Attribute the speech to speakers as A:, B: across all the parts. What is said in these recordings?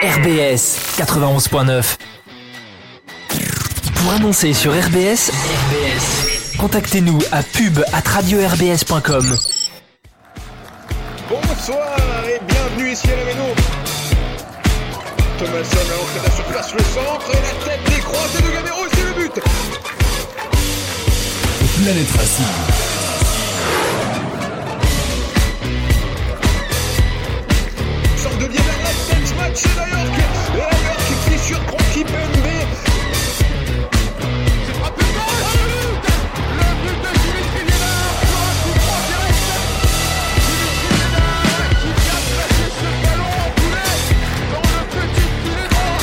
A: RBS 91.9. Pour annoncer sur RBS, RBS, contactez-nous à pub at radio-rbs.com.
B: Bonsoir et bienvenue ici à la Méno. Thomasson a entré la surface, le centre et la tête décroissée de Gamero, c'est le but.
C: Planète Racing.
B: Match c'est D'ailleurs Et D'ailleurs qui fissure. C'est frappé gauche. Le but de Jimmy Filiera sur un coup franc direct. Jimmy Filiera qui vient de placer ce ballon en poulet dans le petit filet droit.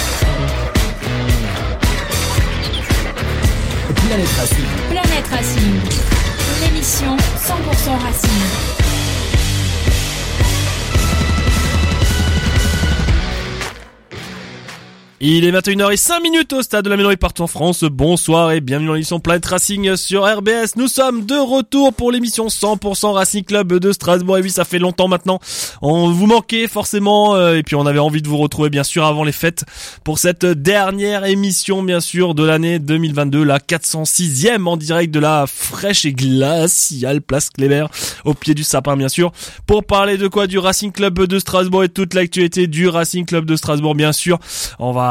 C: Planète Racing.
D: Planète Racing, l'émission 100% Racing.
E: Il est 21h05 minutes au stade de la Ménorie partout en France. Bonsoir et bienvenue dans l'émission Planet Racing sur RBS. Nous sommes de retour pour l'émission 100% Racing Club de Strasbourg. Et oui, ça fait longtemps maintenant. On vous manquait forcément euh, et puis on avait envie de vous retrouver bien sûr avant les fêtes pour cette dernière émission bien sûr de l'année 2022, la 406e en direct de la fraîche et glaciale place Kléber au pied du sapin bien sûr pour parler de quoi? Du Racing Club de Strasbourg et toute l'actualité du Racing Club de Strasbourg bien sûr. On va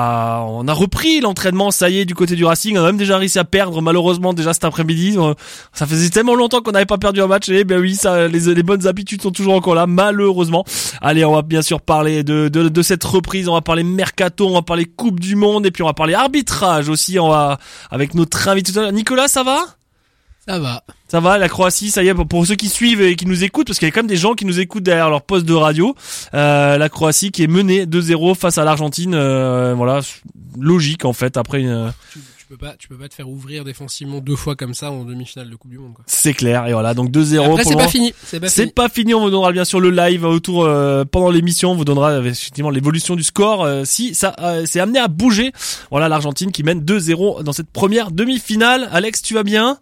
E: on a repris l'entraînement, ça y est, du côté du Racing. On a même déjà réussi à perdre, malheureusement, déjà cet après-midi. Euh, Ça faisait tellement longtemps qu'on n'avait pas perdu un match. Et ben oui, ça, les, bonnes habitudes sont toujours encore là, malheureusement. Allez, on va bien sûr parler de, de, de cette reprise. On va parler mercato, on va parler Coupe du Monde, et puis on va parler arbitrage aussi. On va avec notre invité. Nicolas, ça va?
F: Ça va.
E: ça va, la Croatie, ça y est, pour ceux qui suivent et qui nous écoutent, parce qu'il y a quand même des gens qui nous écoutent derrière leur poste de radio, euh, la Croatie qui est menée 2-0 face à l'Argentine, euh, voilà, logique en fait, après une...
F: Tu, tu peux pas, tu peux pas te faire ouvrir défensivement deux fois comme ça en demi-finale de Coupe du Monde.
E: C'est clair, et voilà, donc 2-0
F: Après c'est pas fini. C'est pas
E: C'est
F: fini.
E: pas fini, on vous donnera bien sûr le live autour euh, pendant l'émission, on vous donnera euh, effectivement l'évolution du score euh, si ça euh, s'est amené à bouger. Voilà l'Argentine qui mène 2-0 dans cette première demi-finale. Alex, tu vas bien?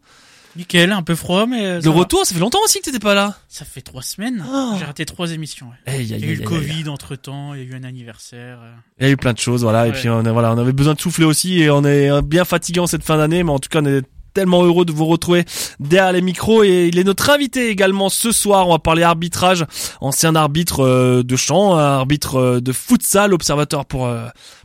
G: Nickel, un peu froid, mais euh,
E: Le
G: va.
E: retour, ça fait longtemps aussi que t'étais pas là.
G: Ça fait trois semaines.
E: Oh.
G: J'ai raté trois émissions. ouais. Il y a eu le Covid entre temps, il y a eu un anniversaire. euh.
E: Il y a eu plein de choses, voilà. Et puis on, a- voilà, on avait besoin de souffler aussi et on est euh, bien fatigué en cette fin d'année, mais en tout cas on est tellement heureux de vous retrouver derrière les micros et il est notre invité également ce soir. On va parler arbitrage, ancien arbitre de champ, arbitre de futsal, observateur pour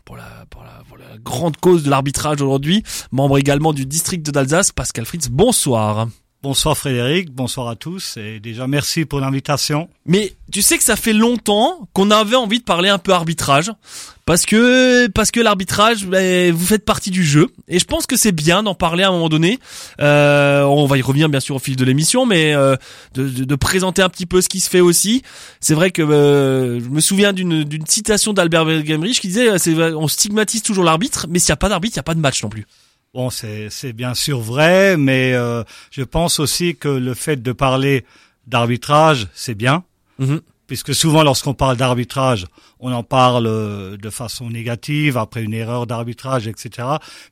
E: pour la pour la grande cause de l'arbitrage aujourd'hui, membre également du district d'Alsace. Pascal Fritz, bonsoir.
H: Bonsoir Frédéric, bonsoir à tous et déjà merci pour l'invitation.
E: Mais tu sais que ça fait longtemps qu'on avait envie de parler un peu arbitrage parce que parce que l'arbitrage ben, vous faites partie du jeu et je pense que c'est bien d'en parler à un moment donné. Euh, on va y revenir bien sûr au fil de l'émission, mais euh, de, de, de présenter un petit peu ce qui se fait aussi. C'est vrai que euh, je me souviens d'une citation d'Albert Gamrich qui disait euh, on stigmatise toujours l'arbitre, mais s'il y a pas d'arbitre, il y a pas de match non plus.
H: Bon, c'est c'est bien sûr vrai, mais euh, je pense aussi que le fait de parler d'arbitrage, c'est bien,
E: Mhm.
H: puisque souvent lorsqu'on parle d'arbitrage, on en parle euh, de façon négative après une erreur d'arbitrage, etc.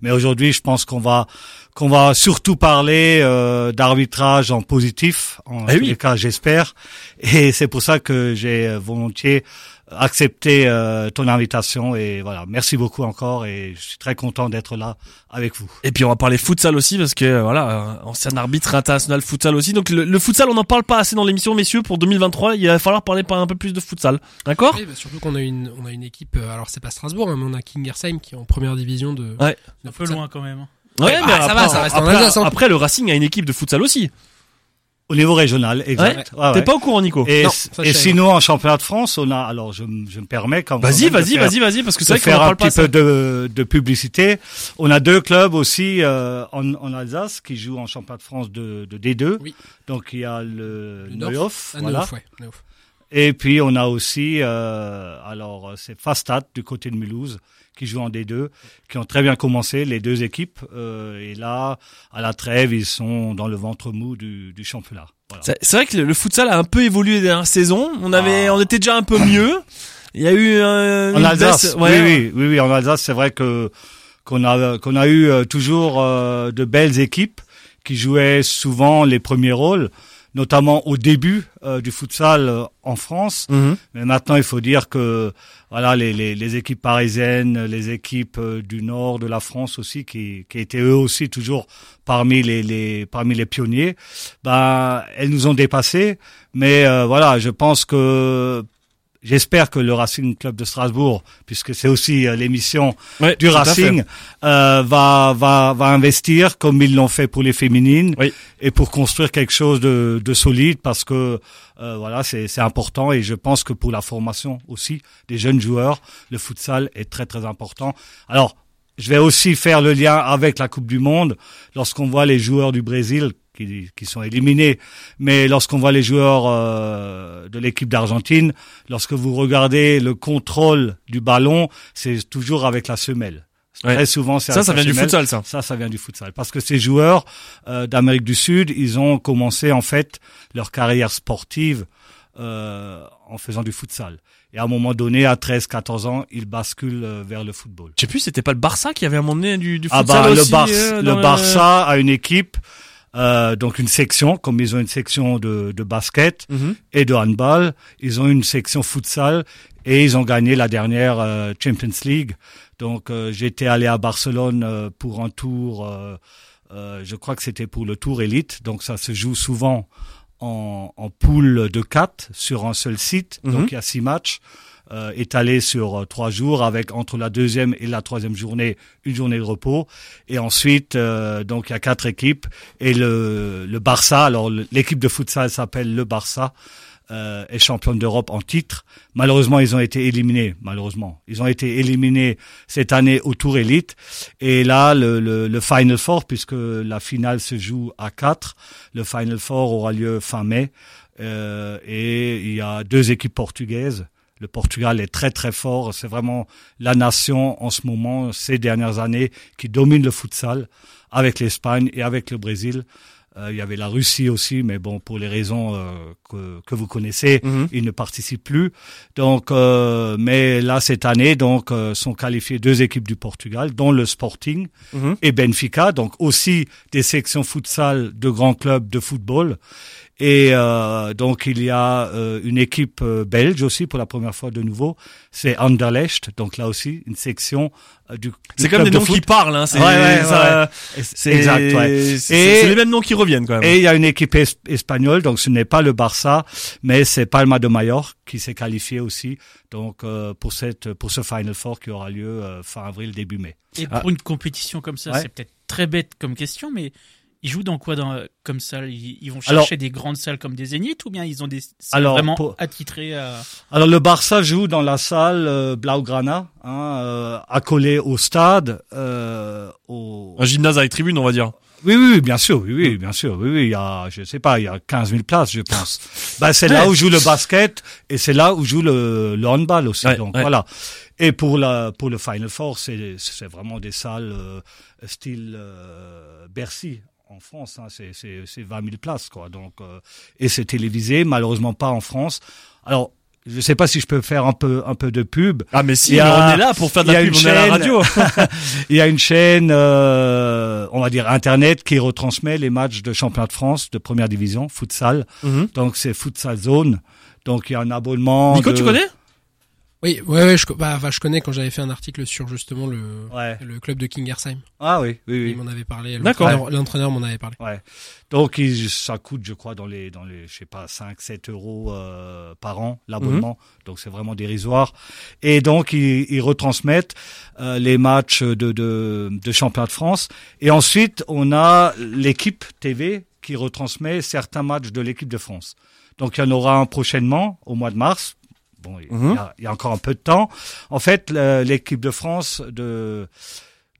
H: Mais aujourd'hui, je pense qu'on va qu'on va surtout parler euh, d'arbitrage en positif, en
E: Eh
H: tous
E: oui.
H: les cas, j'espère. Et c'est pour ça que j'ai euh, volontiers accepté euh, ton invitation et voilà, merci beaucoup encore et je suis très content d'être là avec vous.
E: Et puis on va parler futsal aussi parce que euh, voilà, euh, ancien arbitre international futsal aussi. Donc le, le futsal, on n'en parle pas assez dans l'émission, messieurs. Pour 2023, il va falloir parler par un peu plus de futsal, d'accord?
F: Oui, bah, surtout qu'on a une, on a une équipe. euh, alors c'est pas Strasbourg, hein, mais on a Kingersheim qui est en première division de.
E: Ouais.
F: de
G: Un peu
F: futsal.
G: loin quand même.
E: Ouais,
F: bah, ça va, ça reste en
E: après,
F: Alsace, hein.
E: après, le Racing a une équipe de futsal aussi.
H: Au niveau régional, exact. Ouais,
E: T'es
H: ouais.
E: pas au courant, Nico
H: Et,
F: Non, ça, je
H: et
F: sais,
H: sinon, en championnat de France, on a, alors je, me permets quand
E: Vas-y,
H: même de
E: vas-y,
H: faire-
E: vas-y, vas-y, parce que c'est vrai qu'on
H: faire un petit peu de, de publicité. On a deux clubs aussi euh, en, en Alsace qui jouent en championnat de France de, de D2.
F: Oui.
H: Donc il y a le,
F: Le.
H: Neuhof,
F: Ah,
H: voilà. Et puis on a aussi, euh, alors c'est Fastat du côté de Mulhouse qui joue en D2, qui ont très bien commencé les deux équipes. euh, et là, à la trêve, ils sont dans le ventre mou du, du championnat. Voilà.
E: C'est vrai que le, le futsal a un peu évolué les dernières saisons. On avait,
H: Ah.
E: on était déjà un peu mieux. Il y a eu euh,
H: En Alsace, oui,
E: ouais.
H: oui, oui, oui, en Alsace, c'est vrai que qu'on a qu'on a eu euh, toujours euh, de belles équipes qui jouaient souvent les premiers rôles. Notamment au début euh, du futsal euh, en France.
E: Mhm.
H: Mais maintenant, il faut dire que voilà les, les, les équipes parisiennes, les équipes euh, du nord de la France aussi, qui, qui étaient eux aussi toujours parmi les, les parmi les pionniers, ben elles nous ont dépassés. Mais euh, voilà, je pense que j'espère que le Racing Club de Strasbourg, puisque c'est aussi euh, l'émission du. Racing, euh, va va va investir comme ils l'ont fait pour les féminines
E: Oui.
H: et pour construire quelque chose de, de solide parce que euh, voilà c'est c'est important et je pense que pour la formation aussi des jeunes joueurs le futsal est très très important alors je vais aussi faire le lien avec la Coupe du Monde lorsqu'on voit les joueurs du Brésil qui, qui sont éliminés mais lorsqu'on voit les joueurs euh, de l'équipe d'Argentine lorsque vous regardez le contrôle du ballon c'est toujours avec la semelle
E: Ouais.
H: Très souvent, c'est
E: Ça, ça vient du futsal, ça.
H: Ça, ça vient du futsal. Parce que ces joueurs euh, d'Amérique du Sud, ils ont commencé en fait leur carrière sportive euh, en faisant du futsal. Et à un moment donné, à 13-14 ans, ils basculent euh, vers le football.
E: Je sais plus, c'était pas le Barça qui avait à un moment donné du, du
H: Ah
E: futsal
H: bah le,
E: euh,
H: le Barça a une équipe, euh, donc une section, comme ils ont une section de, de basket
E: Mhm.
H: et de handball, ils ont une section futsal et ils ont gagné la dernière euh, Champions League. Donc j'étais allé à Barcelone pour un tour, je crois que c'était pour le tour élite, donc ça se joue souvent en, en poule de 4 sur un seul site,
E: Mhm.
H: donc il y a six matchs. Euh, étalés sur euh, trois jours avec entre la deuxième et la troisième journée une journée de repos et ensuite euh, donc il y a quatre équipes et le, le Barça alors l'équipe de futsal s'appelle le Barça euh, est championne d'Europe en titre. Malheureusement, ils ont été éliminés. Malheureusement, ils ont été éliminés cette année au Tour Elite. Et là, le, le, le Final Four, puisque la finale se joue à 4, le Final Four aura lieu fin mai. Euh, et il y a deux équipes portugaises. Le Portugal est très très fort. C'est vraiment la nation en ce moment, ces dernières années, qui domine le futsal avec l'Espagne et avec le Brésil. Euh, il y avait la Russie aussi, mais bon, pour les raisons euh, que, que vous connaissez,
E: Mhm.
H: ils ne participent plus. Donc, euh, mais là cette année, donc, euh, sont qualifiées deux équipes du Portugal, dont le Sporting
E: Mhm.
H: et Benfica, donc aussi des sections futsal de grands clubs de football. Et euh, donc il y a euh, une équipe euh, belge aussi pour la première fois de nouveau, c'est Anderlecht, donc là aussi une section euh, du.
E: C'est
H: du
E: comme
H: club
E: des
H: de
E: noms
H: foot.
E: qui parlent, hein. C'est,
H: Ouais, ouais,
E: c'est
H: exact, ouais.
E: c'est-
H: Et-
E: c'est les mêmes noms qui reviennent quand même.
H: Et il y a une équipe es- espagnole, donc ce n'est pas le Barça, mais c'est Palma de Majorque qui s'est qualifié aussi, donc euh, pour cette pour ce Final Four qui aura lieu euh, fin avril début mai.
G: Et
E: Ah.
G: pour une compétition comme ça,
H: Ouais.
G: c'est peut-être très bête comme question, mais ils jouent dans quoi dans, comme salle? Ils, ils vont
H: Alors-
G: chercher des grandes salles comme des Zéniths ou bien ils ont des salles
H: Alors,
G: vraiment
H: pour-
G: attitrées à...
H: Alors le Barça joue dans la salle euh, Blaugrana, hein, euh, accolée au stade. Euh, au...
E: Un gymnase avec tribune, on va dire.
H: Oui, oui, oui, bien sûr, oui, oui, bien sûr, oui, oui, il y a, je sais pas, il y a 15 000 places, je pense. bah, c'est là où joue le basket et c'est là où joue le, le handball aussi.
E: Ouais,
H: donc
E: ouais.
H: voilà. Et pour la, pour le Final Four, c'est, c'est vraiment des salles euh, style euh, Bercy en France. Hein, c'est, c'est, c'est 20 000 places, quoi. Donc, euh, et c'est télévisé, malheureusement pas en France. Alors, je sais pas si je peux faire un peu, un peu de pub.
E: Ah, mais si,
H: a-
E: on est là pour faire de la pub, on est à la radio.
H: Il y a une chaîne, euh, on va dire internet, qui retransmet les matchs de championnat de France de première division, futsal.
E: Mhm.
H: Donc c'est Futsal Zone. Donc il y a un abonnement.
E: Nico,
H: de-
E: tu connais?
F: Oui, ouais, ouais, je, co- bah, je connais quand j'avais fait un article sur justement le,
H: Ouais.
F: le club de Kingersheim.
H: Ah oui, oui, oui.
F: Il m'en avait parlé.
E: D'accord.
F: l'entraîneur- m'en avait parlé.
H: Ouais. Donc il- ça coûte, je crois, dans les, dans les, je sais pas, 5, 7 euros euh, par an l'abonnement. Donc c'est vraiment dérisoire. Et donc ils, ils retransmettent euh, les matchs de, de, de championnat de France. Et ensuite on a l'équipe TV qui retransmet certains matchs de l'équipe de France. Donc il y en aura un prochainement au mois de mars. Bon, il,
E: Mhm.
H: y a, il y a encore un peu de temps. En fait, le- l'équipe de France de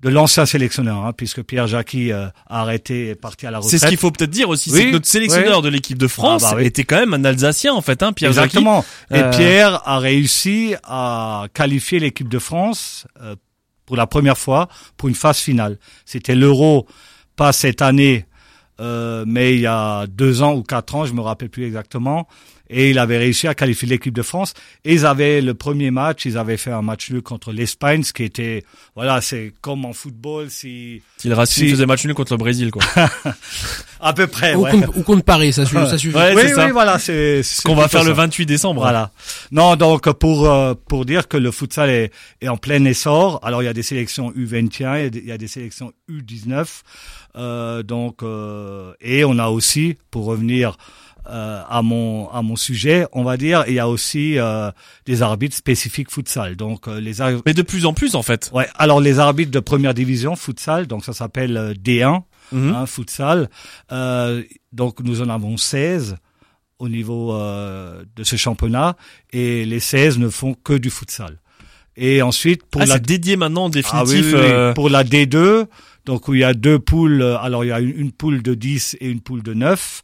H: de l'ancien sélectionneur, hein, puisque Pierre Jacqui euh, a arrêté et est parti à la retraite.
E: C'est ce qu'il faut peut-être dire aussi,
H: Oui,
E: c'est que notre sélectionneur de l'équipe de France
H: Ah bah oui.
E: était quand même un Alsacien en fait, hein, Pierre Jacqui.
H: Exactement. Et
E: Euh,
H: Pierre a réussi à qualifier l'équipe de France euh, pour la première fois pour une phase finale. C'était l'Euro, pas cette année, euh, mais il y a deux ans ou quatre ans, je me rappelle plus exactement. et il avait réussi à qualifier l'équipe de France. Et ils avaient le premier match, ils avaient fait un match nul contre l'Espagne, ce qui était, voilà, c'est comme en football, si
E: Si le Racing
H: Si.
E: faisait match nul contre le Brésil, quoi.
H: à peu près.
F: Ou,
H: ouais.
F: contre, ou contre Paris, ça suffit. Ça suffit.
E: Ouais,
H: oui,
E: ça.
H: oui, voilà, c'est
E: Ce qu'on va faire le 28 décembre.
H: Voilà. Non, donc pour euh, pour dire que le futsal est, est en plein essor. Alors il y a des sélections U21, il y a des, il y a des sélections U19. Euh, donc euh, et on a aussi, pour revenir euh, à mon à mon sujet, on va dire, il y a aussi euh, des arbitres spécifiques futsal. Donc euh, les ar-
E: Mais de plus en plus, en fait.
H: ouais, alors les arbitres de première division futsal, donc ça s'appelle euh, D1
E: Mhm.
H: hein, futsal. Euh, donc nous en avons 16 au niveau euh, de ce championnat et les 16 ne font que du futsal. Et ensuite pour
E: ah,
H: la
E: dédié maintenant, en
H: Ah oui,
E: définitif.
H: oui, oui. pour la D2, donc où il y a deux poules, euh, alors il y a une, une poule de 10 et une poule de 9.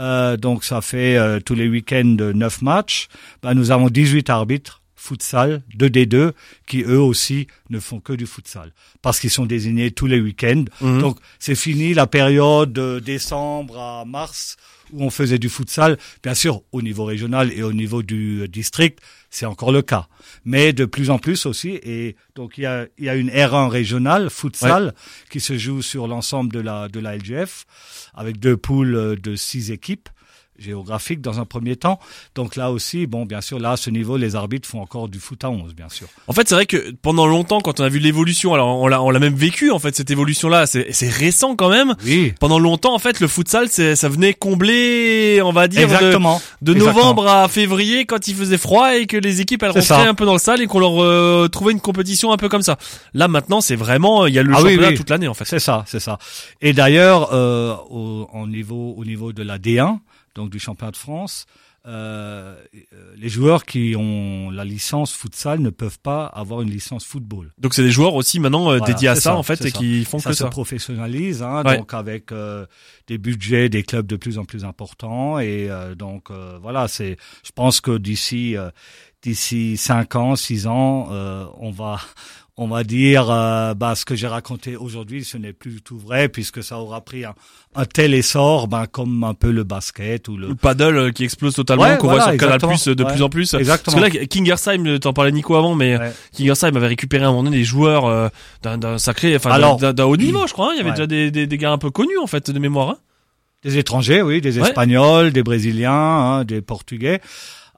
H: Euh, donc ça fait euh, tous les week-ends de 9 matchs. Ben, nous avons 18 arbitres futsal de D2 qui eux aussi ne font que du futsal parce qu'ils sont désignés tous les week-ends.
E: mhm.
H: Donc c'est fini la période de décembre à mars où on faisait du futsal. Bien sûr, au niveau régional et au niveau du euh, district, c'est encore le cas. Mais de plus en plus aussi, et donc il y a, il y a une R1 régionale, futsal, qui se joue sur l'ensemble de la, de la LGF, avec deux poules euh, de six équipes géographiques dans un premier temps. Donc là aussi, bon, bien sûr, là, à ce niveau, les arbitres font encore du foot à 11, bien sûr.
E: En fait, c'est vrai que pendant longtemps, quand on a vu l'évolution, alors on l'a, on l'a même vécu, en fait, cette évolution-là, c'est, c'est récent quand même.
H: Oui,
E: Pendant longtemps, en fait, le futsal, c'est, ça venait combler, on va dire, de,
H: exactement.
E: de
H: Exactement.
E: novembre à février quand il faisait froid et que les équipes elles rentraient un peu dans le salle et qu'on leur euh, trouvait une compétition un peu comme ça. Là maintenant c'est vraiment il y a le
H: Ah
E: championnat
H: oui.
E: toute l'année en fait.
H: C'est ça, c'est ça. Et d'ailleurs, euh, au, au niveau, au niveau de la D1, donc du championnat de France, euh, euh, les joueurs qui ont la licence futsal ne peuvent pas avoir une licence football.
E: Donc c'est des joueurs aussi maintenant euh,
H: Voilà,
E: dédiés à ça,
H: ça,
E: en fait et
H: ça.
E: qui font
H: ça
E: que
H: se
E: ça.
H: professionnalise, hein,
E: Ouais.
H: donc avec euh, des budgets, des clubs de plus en plus importants. Et donc voilà, c'est. Je pense que d'ici d'ici cinq ans, six ans, on va on va dire euh, bah, ce que j'ai raconté aujourd'hui, ce n'est plus du tout vrai puisque ça aura pris un, un tel essor, ben comme un peu le basket ou le
E: Le paddle euh, qui explose totalement,
H: Ouais,
E: qu'on
H: voilà,
E: voit sur Canal. Plus de
H: Ouais.
E: plus en plus.
H: exactement.
E: Parce que là, Kingersheim, t'en parlais Nico avant, mais
H: Ouais.
E: Kingersheim avait récupéré à un moment donné des joueurs euh, d'un, sacré, enfin d'un- haut niveau, je crois. hein. Il y avait déjà des, des, des gars un peu connus en fait de mémoire. Hein.
H: Des étrangers, oui, des. Espagnols, des Brésiliens, hein, des Portugais.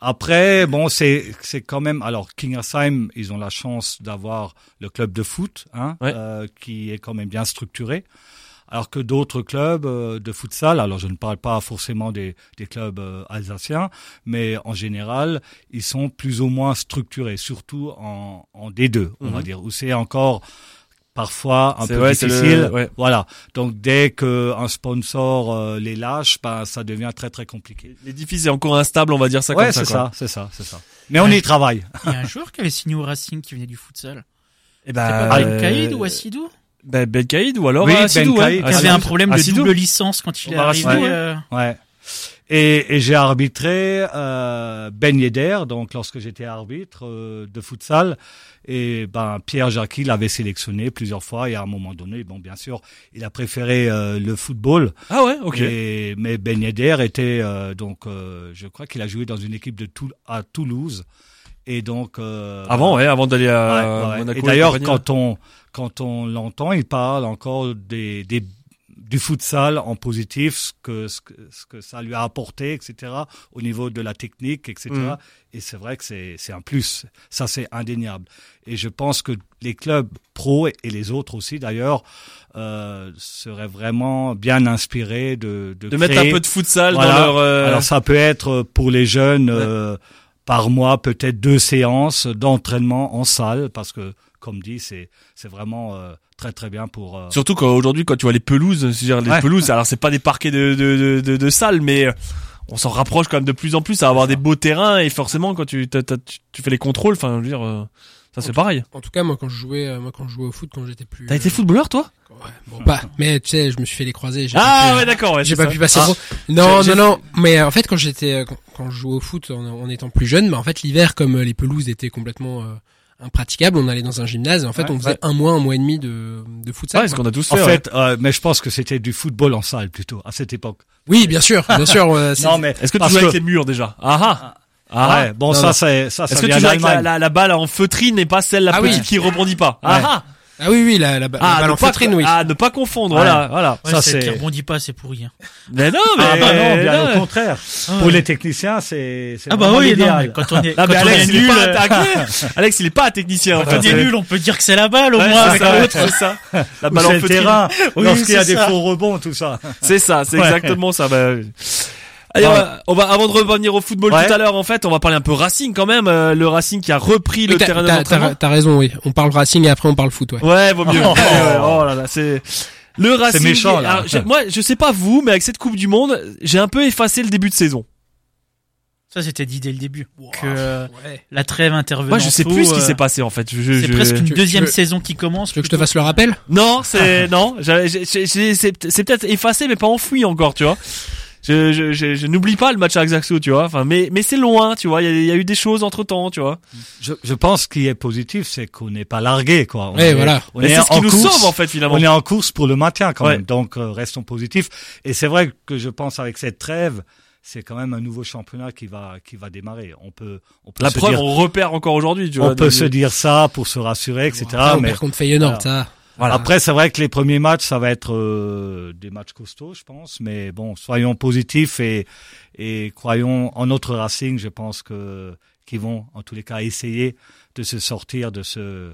H: Après, bon, c'est c'est quand même. Alors, Kingersheim, ils ont la chance d'avoir le club de foot, hein,
E: Ouais.
H: euh, qui est quand même bien structuré. Alors que d'autres clubs euh, de futsal, alors je ne parle pas forcément des, des clubs euh, alsaciens, mais en général, ils sont plus ou moins structurés, surtout en, en D2, on va
E: Mhm.
H: dire, où c'est encore parfois un peu
E: ouais, c'est le-
H: difficile.
E: ouais.
H: Voilà. Donc dès que un sponsor euh, les lâche, ben ça devient très très compliqué.
E: L'édifice est encore instable, on va dire ça
H: ouais,
E: comme ça.
H: c'est ça, c'est ça, c'est ça. Mais on y travaille.
G: Il y a un joueur qui avait signé au Racing qui venait du futsal.
E: Et bah,
G: pas
E: euh,
G: Ben Kaïd ou Assidou
E: Ben, Ben Kaïd ou alors
H: Oui,
E: euh,
H: Ben
E: Assidou, ouais.
H: Kaïd.
G: Il y avait un problème de
E: Assidou.
G: double licence quand il est arrivé. Euh,
H: Ouais. Et, et j'ai arbitré euh, Ben Yedder, donc lorsque j'étais arbitre euh, de futsal, et ben Pierre Jacqui l'avait sélectionné plusieurs fois et à un moment donné, bon bien sûr, il a préféré euh, le football.
E: Ah ouais, ok.
H: Et- mais Ben Yedder était euh, donc, euh, je crois qu'il a joué dans une équipe de Toul- à Toulouse. Et donc euh,
E: Avant, ouais, avant d'aller à
H: Ouais, ouais.
E: Monaco.
H: Et d'ailleurs, quand on quand on l'entend, il parle encore des, des du futsal en positif, ce que, ce que ce que ça lui a apporté, etc. Au niveau de la technique, etc.
E: Mhm.
H: Et c'est vrai que c'est un plus. Ça c'est indéniable. Et je pense que les clubs pro et les autres aussi d'ailleurs euh, seraient vraiment bien inspirés de de,
E: de mettre un peu de futsal
H: Voilà.
E: dans leur. euh,
H: alors ça peut être pour les jeunes euh, par mois peut-être deux séances d'entraînement en salle parce que comme dit c'est c'est vraiment euh, très très bien pour euh,
E: Surtout qu'aujourd'hui, quand tu vois les pelouses, c'est-à-dire les
H: Ouais.
E: pelouses, alors c'est pas des parquets de de de, de, de salles, mais euh, on s'en rapproche quand même de plus en plus à avoir des beaux terrains et forcément quand tu t'as- tu, tu fais les contrôles, enfin, je veux dire, euh, ça c'est pareil.
F: En tout cas, moi, quand je jouais, euh, moi, quand je jouais au foot, quand j'étais plus.
E: T'as été footballeur toi?
F: Ouais, bon, pas. Mais tu sais, je me suis fait les croisés. j'ai
E: Ah
F: pu-
E: ouais, d'accord. Ouais,
F: J'ai pas
E: ça.
F: pu passer
E: Ah.
F: Non, non, non. Mais en fait, quand j'étais, quand, quand je jouais au foot en, en étant plus jeune, bah, en fait, l'hiver, comme les pelouses étaient complètement euh, impraticable. On allait dans un gymnase et en fait,
H: Ouais,
F: on faisait
H: ouais.
F: un mois, un mois et demi de, de futsal.
E: Ouais, ce qu'on a tous
H: En
E: fait. ouais.
H: fait, euh, mais je pense que c'était du football en salle plutôt à cette époque.
F: Oui, bien sûr, bien sûr. euh, c'est-
H: Non, mais
E: Est-ce que tu joues avec les murs déjà Ah ah. Ah,
H: ouais, bon
E: Non,
H: ça c'est ça ça
E: Est-ce que tu joues avec la,
H: d'Allemagne.
E: la, la balle en feutrine et pas celle la
F: Ah oui.
E: petite qui rebondit pas
H: Ouais.
E: Ah ah.
F: Ah oui, oui, la, la, la
E: Ah,
F: balle
E: ne
F: en
E: pas,
F: feutrine, oui.
E: ah, ne pas confondre,
H: Ouais.
E: voilà, voilà.
G: Ouais,
H: Ça,
G: celle qui
H: c'est-
G: rebondit pas, c'est pourri. Hein.
E: Mais non, mais
H: Ah bah non, bien
E: non.
H: au contraire. Pour les techniciens, c'est c'est
G: Ah bah oui, non, quand on est,
E: Ah,
G: quand
E: mais
G: on
E: Alex,
G: est
E: il est
G: nul,
E: pas
G: euh.
E: Alex, il est pas un technicien, en
G: quand
E: fait.
G: on est nul, on peut dire que c'est la balle, au
E: Ouais,
G: moins,
E: c'est
G: avec
E: ça,
G: l'autre.
E: c'est ça. La balle en
H: c'est terrain, lorsqu'il y a
G: c'est
H: des faux rebonds, tout ça.
E: C'est ça, c'est exactement ça. Allez, on
H: Ouais.
E: va, on va- avant de revenir au football
H: Ouais.
E: tout à l'heure, en fait, on va parler un peu Racing quand même. euh, le Racing qui a repris le
F: Oui,
E: terrain de
F: t'as-
E: l'entraînement.
F: T'as t'as raison, oui. On parle Racing et après on parle foot, ouais.
E: Ouais, vaut mieux.
H: Oh.
E: Oh là là, c'est le Racing.
H: méchant, là.
E: alors, moi, je sais pas vous, mais avec cette Coupe du Monde, j'ai un peu effacé le début de saison.
G: Ça, c'était dit dès le début. Que euh,
F: Ouais.
G: la trève intervenant.
E: Moi, je sais
G: tôt,
E: plus ce qui
G: euh,
E: s'est passé en fait.
G: C'est
E: je-
G: presque une
F: Tu-
G: deuxième
F: tu veux-
G: saison qui commence.
F: Tu veux que je te fasse le rappel?
E: Non, c'est non. j'ai- j'ai- j'ai- j'ai- C'est c'est peut-être effacé, mais pas enfoui encore, tu vois. Je, je, je, je n'oublie pas le match à Ajaccio, tu vois. Enfin, mais mais c'est loin, tu vois. Il y y a eu des choses entre temps, tu vois.
H: Je, je pense qu'il est positif, c'est qu'on n'est pas largué, quoi. On
F: Ouais,
H: est-
F: voilà.
H: On
E: Mais
H: est
E: c'est ce
H: en
E: qui nous
H: course.
E: sauve en fait finalement.
H: On est en course pour le maintien quand
E: Ouais.
H: même, donc euh, restons positifs. Et c'est vrai que je pense avec cette trêve, c'est quand même un nouveau championnat qui va qui va démarrer. On peut on peut
E: La
H: se
E: preuve,
H: dire,
E: on repère encore aujourd'hui, tu vois.
H: on peut
E: de-
H: se dire ça pour se rassurer, etc.
F: Ah, on
H: mais
F: perd contre Feyenoord,
H: voilà.
F: ça.
E: Voilà.
H: après c'est vrai que les premiers matchs ça va être euh, des matchs costauds, je pense. Mais bon, soyons positifs et et croyons en notre Racing. Je pense que qu'ils vont en tous les cas essayer de se sortir de ce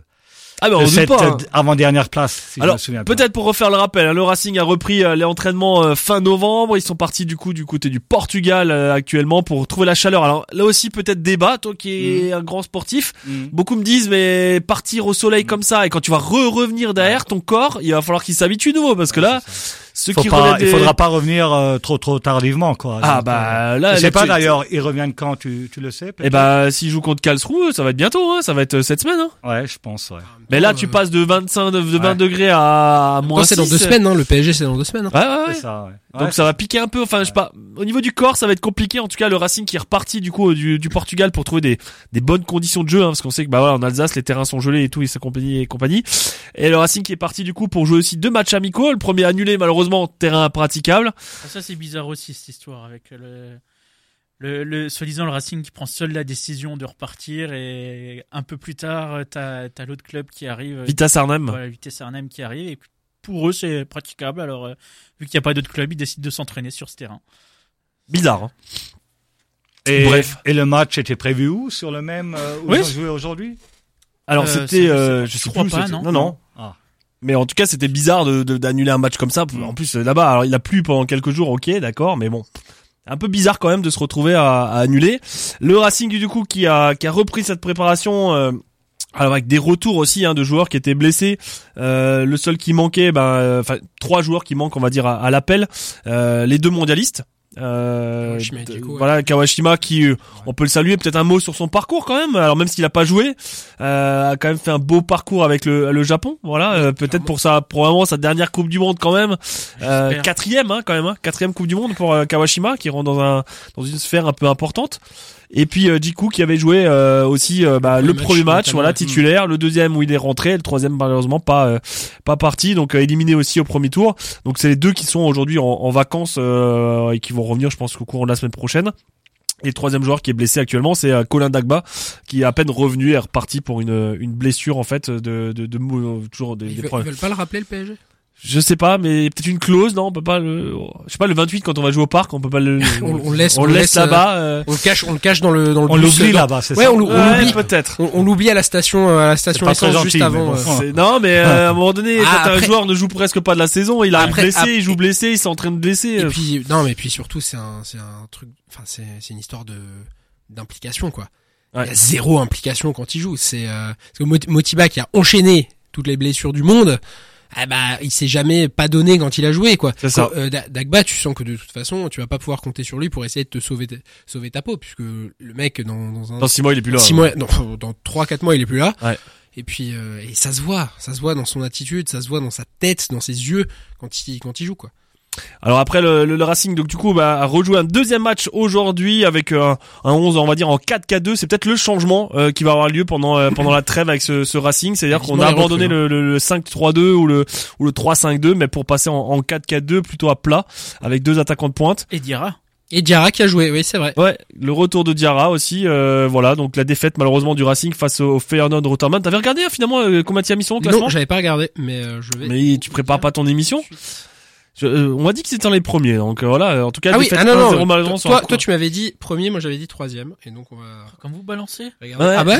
E: Ah ben on
H: de
E: doute
H: cette
E: pas. hein.
H: avant-dernière place. Si je
E: Alors
H: me souviens bien.
E: peut-être pour refaire le rappel, hein, le Racing a repris euh, les entraînements euh, fin novembre. Ils sont partis du coup du côté du Portugal euh, actuellement pour trouver la chaleur. Alors là aussi peut-être débat, toi qui es un grand sportif.
H: Mm.
E: Beaucoup me disent mais partir au soleil comme ça et quand tu vas re revenir derrière ton corps, il va falloir qu'il s'habitue nouveau parce que là ceux
H: Faut
E: qui
H: pas,
E: relèvent
H: il
E: des-
H: faudra pas revenir euh, trop trop tardivement quoi.
E: Ah
H: Donc,
E: bah
H: euh,
E: là
H: je sais
E: là,
H: pas d'ailleurs, ils reviennent quand tu tu le sais
E: Eh bah s'ils jouent contre Karlsruhe, ça va être bientôt hein, ça va être euh, cette semaine hein.
H: Ouais, je pense ouais.
E: Mais là tu passes de 25 de, de 20
H: Ouais.
E: degrés à moins
F: c'est dans
E: 6.
F: deux semaines, hein. Le PSG, c'est dans deux semaines. hein.
E: Ouais ouais ouais.
H: C'est ça ouais.
E: Donc
H: Ouais,
E: ça va piquer un peu. Enfin, je sais pas. Au niveau du corps, ça va être compliqué. En tout cas, le Racing qui est reparti du coup du, du Portugal pour trouver des, des bonnes conditions de jeu, hein, parce qu'on sait que bah voilà, en Alsace, les terrains sont gelés et tout, et sa compagnie et compagnie. Et le Racing qui est parti du coup pour jouer aussi deux matchs amicaux. Le premier annulé malheureusement, terrain impraticable.
G: Ah, Ça, c'est bizarre aussi, cette histoire, avec le, le, le soi-disant le Racing qui prend seul la décision de repartir et un peu plus tard, t'as, t'as l'autre club qui arrive.
E: Vitesse Arnhem.
G: Voilà, Vitesse Arnhem qui arrive et pour eux, c'est praticable. Alors, euh, vu qu'il n'y a pas d'autres clubs, ils décident de s'entraîner sur ce terrain.
E: Bizarre. hein.
H: Et,
E: Bref.
H: Et le match était prévu où Sur le même euh, où
E: Oui.
H: ils ont joué aujourd'hui?
E: Alors
G: Euh,
E: c'était, euh,
G: je
E: sais
G: crois
E: plus.
G: pas, non
E: non non.
H: Ah.
E: Mais en tout cas, c'était bizarre de, de- d'annuler un match comme ça. En plus, euh, là-bas, alors il a plu pendant quelques jours, ok, d'accord, mais bon, un peu bizarre quand même de se retrouver à, annuler. Le Racing du coup qui a qui a repris cette préparation. euh, avec des retours aussi hein, de joueurs qui étaient blessés. Euh, le seul qui manquait, ben, euh, enfin trois joueurs qui manquent, on va dire à, l'appel. Les deux mondialistes. Euh,
F: ouais.
E: voilà Kawashima qui euh, on peut le saluer peut-être un mot sur son parcours quand même. Alors même s'il a pas joué euh, a quand même fait un beau parcours avec le, le Japon. Voilà euh, peut-être pour sa probablement sa dernière coupe du monde quand même. Euh, quatrième hein, quand même hein, quatrième coupe du monde pour Kawashima qui rentre dans un dans une sphère un peu importante et puis euh, Jiku qui avait joué euh, aussi euh, bah,
F: Le
E: le
F: match,
E: premier match voilà titulaire. Le deuxième où il est rentré le troisième malheureusement pas euh, pas parti. Donc euh, éliminé aussi au premier tour. Donc c'est les deux qui sont aujourd'hui en, en vacances euh, et qui vont revenir je pense qu'au cours de la semaine prochaine. Et le troisième joueur qui est blessé actuellement, c'est euh, Colin Dagba, qui est à peine revenu et est reparti pour une, une blessure en fait de, de, de, toujours des,
F: Ils
E: des
F: veulent, ils veulent pas le rappeler, le PSG
E: Je sais pas, mais peut-être une clause, non On peut pas le. Je sais pas, le 28 quand on va jouer au parc, on peut pas le.
F: On- on le laisse-
E: on laisse
F: laisse,
E: là-bas. euh,
F: On le cache, on le cache dans le dans le
H: On l'oublie
F: dans-
H: là-bas, c'est
F: Ouais,
H: ça
F: on l'ou- on
E: ouais,
F: l'oublie.
E: peut-être.
F: On, on l'oublie à la station, euh, à la station essence
H: gentil,
F: juste
H: mais
F: avant.
H: bon.
F: euh.
E: Non, mais euh, à un moment donné,
F: Ah,
E: quand un
F: après-
E: joueur ne joue presque pas de la saison, il arrive
F: Après-
E: blessé,
F: après-
E: il joue blessé, il s'entraîne blessé.
F: Et puis non, mais puis surtout c'est un c'est un truc. Enfin c'est c'est une histoire de d'implication quoi.
E: Ouais.
F: Il y a zéro implication quand il joue. C'est euh, parce que Mot- Motiba qui a enchaîné toutes les blessures du monde. Ah bah il s'est jamais pas donné quand il a joué quoi.
E: C'est ça.
F: Euh, Da- Dagba, tu sens que de toute façon tu vas pas pouvoir compter sur lui pour essayer de te sauver ta- sauver ta peau puisque le mec dans dans un
E: Dans six mois, il est plus là.
F: six mois, non, dans trois quatre mois il est plus là.
E: Ouais.
F: Et puis euh, et ça se voit, ça se voit dans son attitude, ça se voit dans sa tête, dans ses yeux quand il quand il joue quoi.
E: Alors après le, le, le Racing donc du coup bah, a rejoué un deuxième match aujourd'hui avec euh, un 11 on va dire en 4-4-2 c'est peut-être le changement euh, qui va avoir lieu pendant euh, pendant la trêve avec ce, ce Racing. C'est-à-dire qu'on a abandonné le, le, le 5-3-2 ou le ou le 3-5-2 mais pour passer en, en 4-4-2 plutôt à plat avec deux attaquants de pointe.
G: Et Diarra.
F: Et Diarra qui a joué, oui, c'est vrai.
E: ouais le retour de Diarra aussi euh, voilà donc la défaite malheureusement du Racing face au Feyenoord Rotterdam. T'avais regardé hein, finalement euh, combien tu as mis son classement
F: Non, j'avais pas regardé, mais euh, je vais.
E: mais tu prépares pas ton émission? Je- euh, on m'a dit que c'était dans les premiers donc euh, voilà en tout cas
F: Ah oui, ah non,
E: 1-0
F: non.
E: malheureusement sur
F: Toi,
E: un
F: toi,
E: coup.
F: tu m'avais dit premier, moi j'avais dit troisième, et donc on va
G: Comme vous balancez.
F: regarder.
E: Ouais.
F: Ah bah,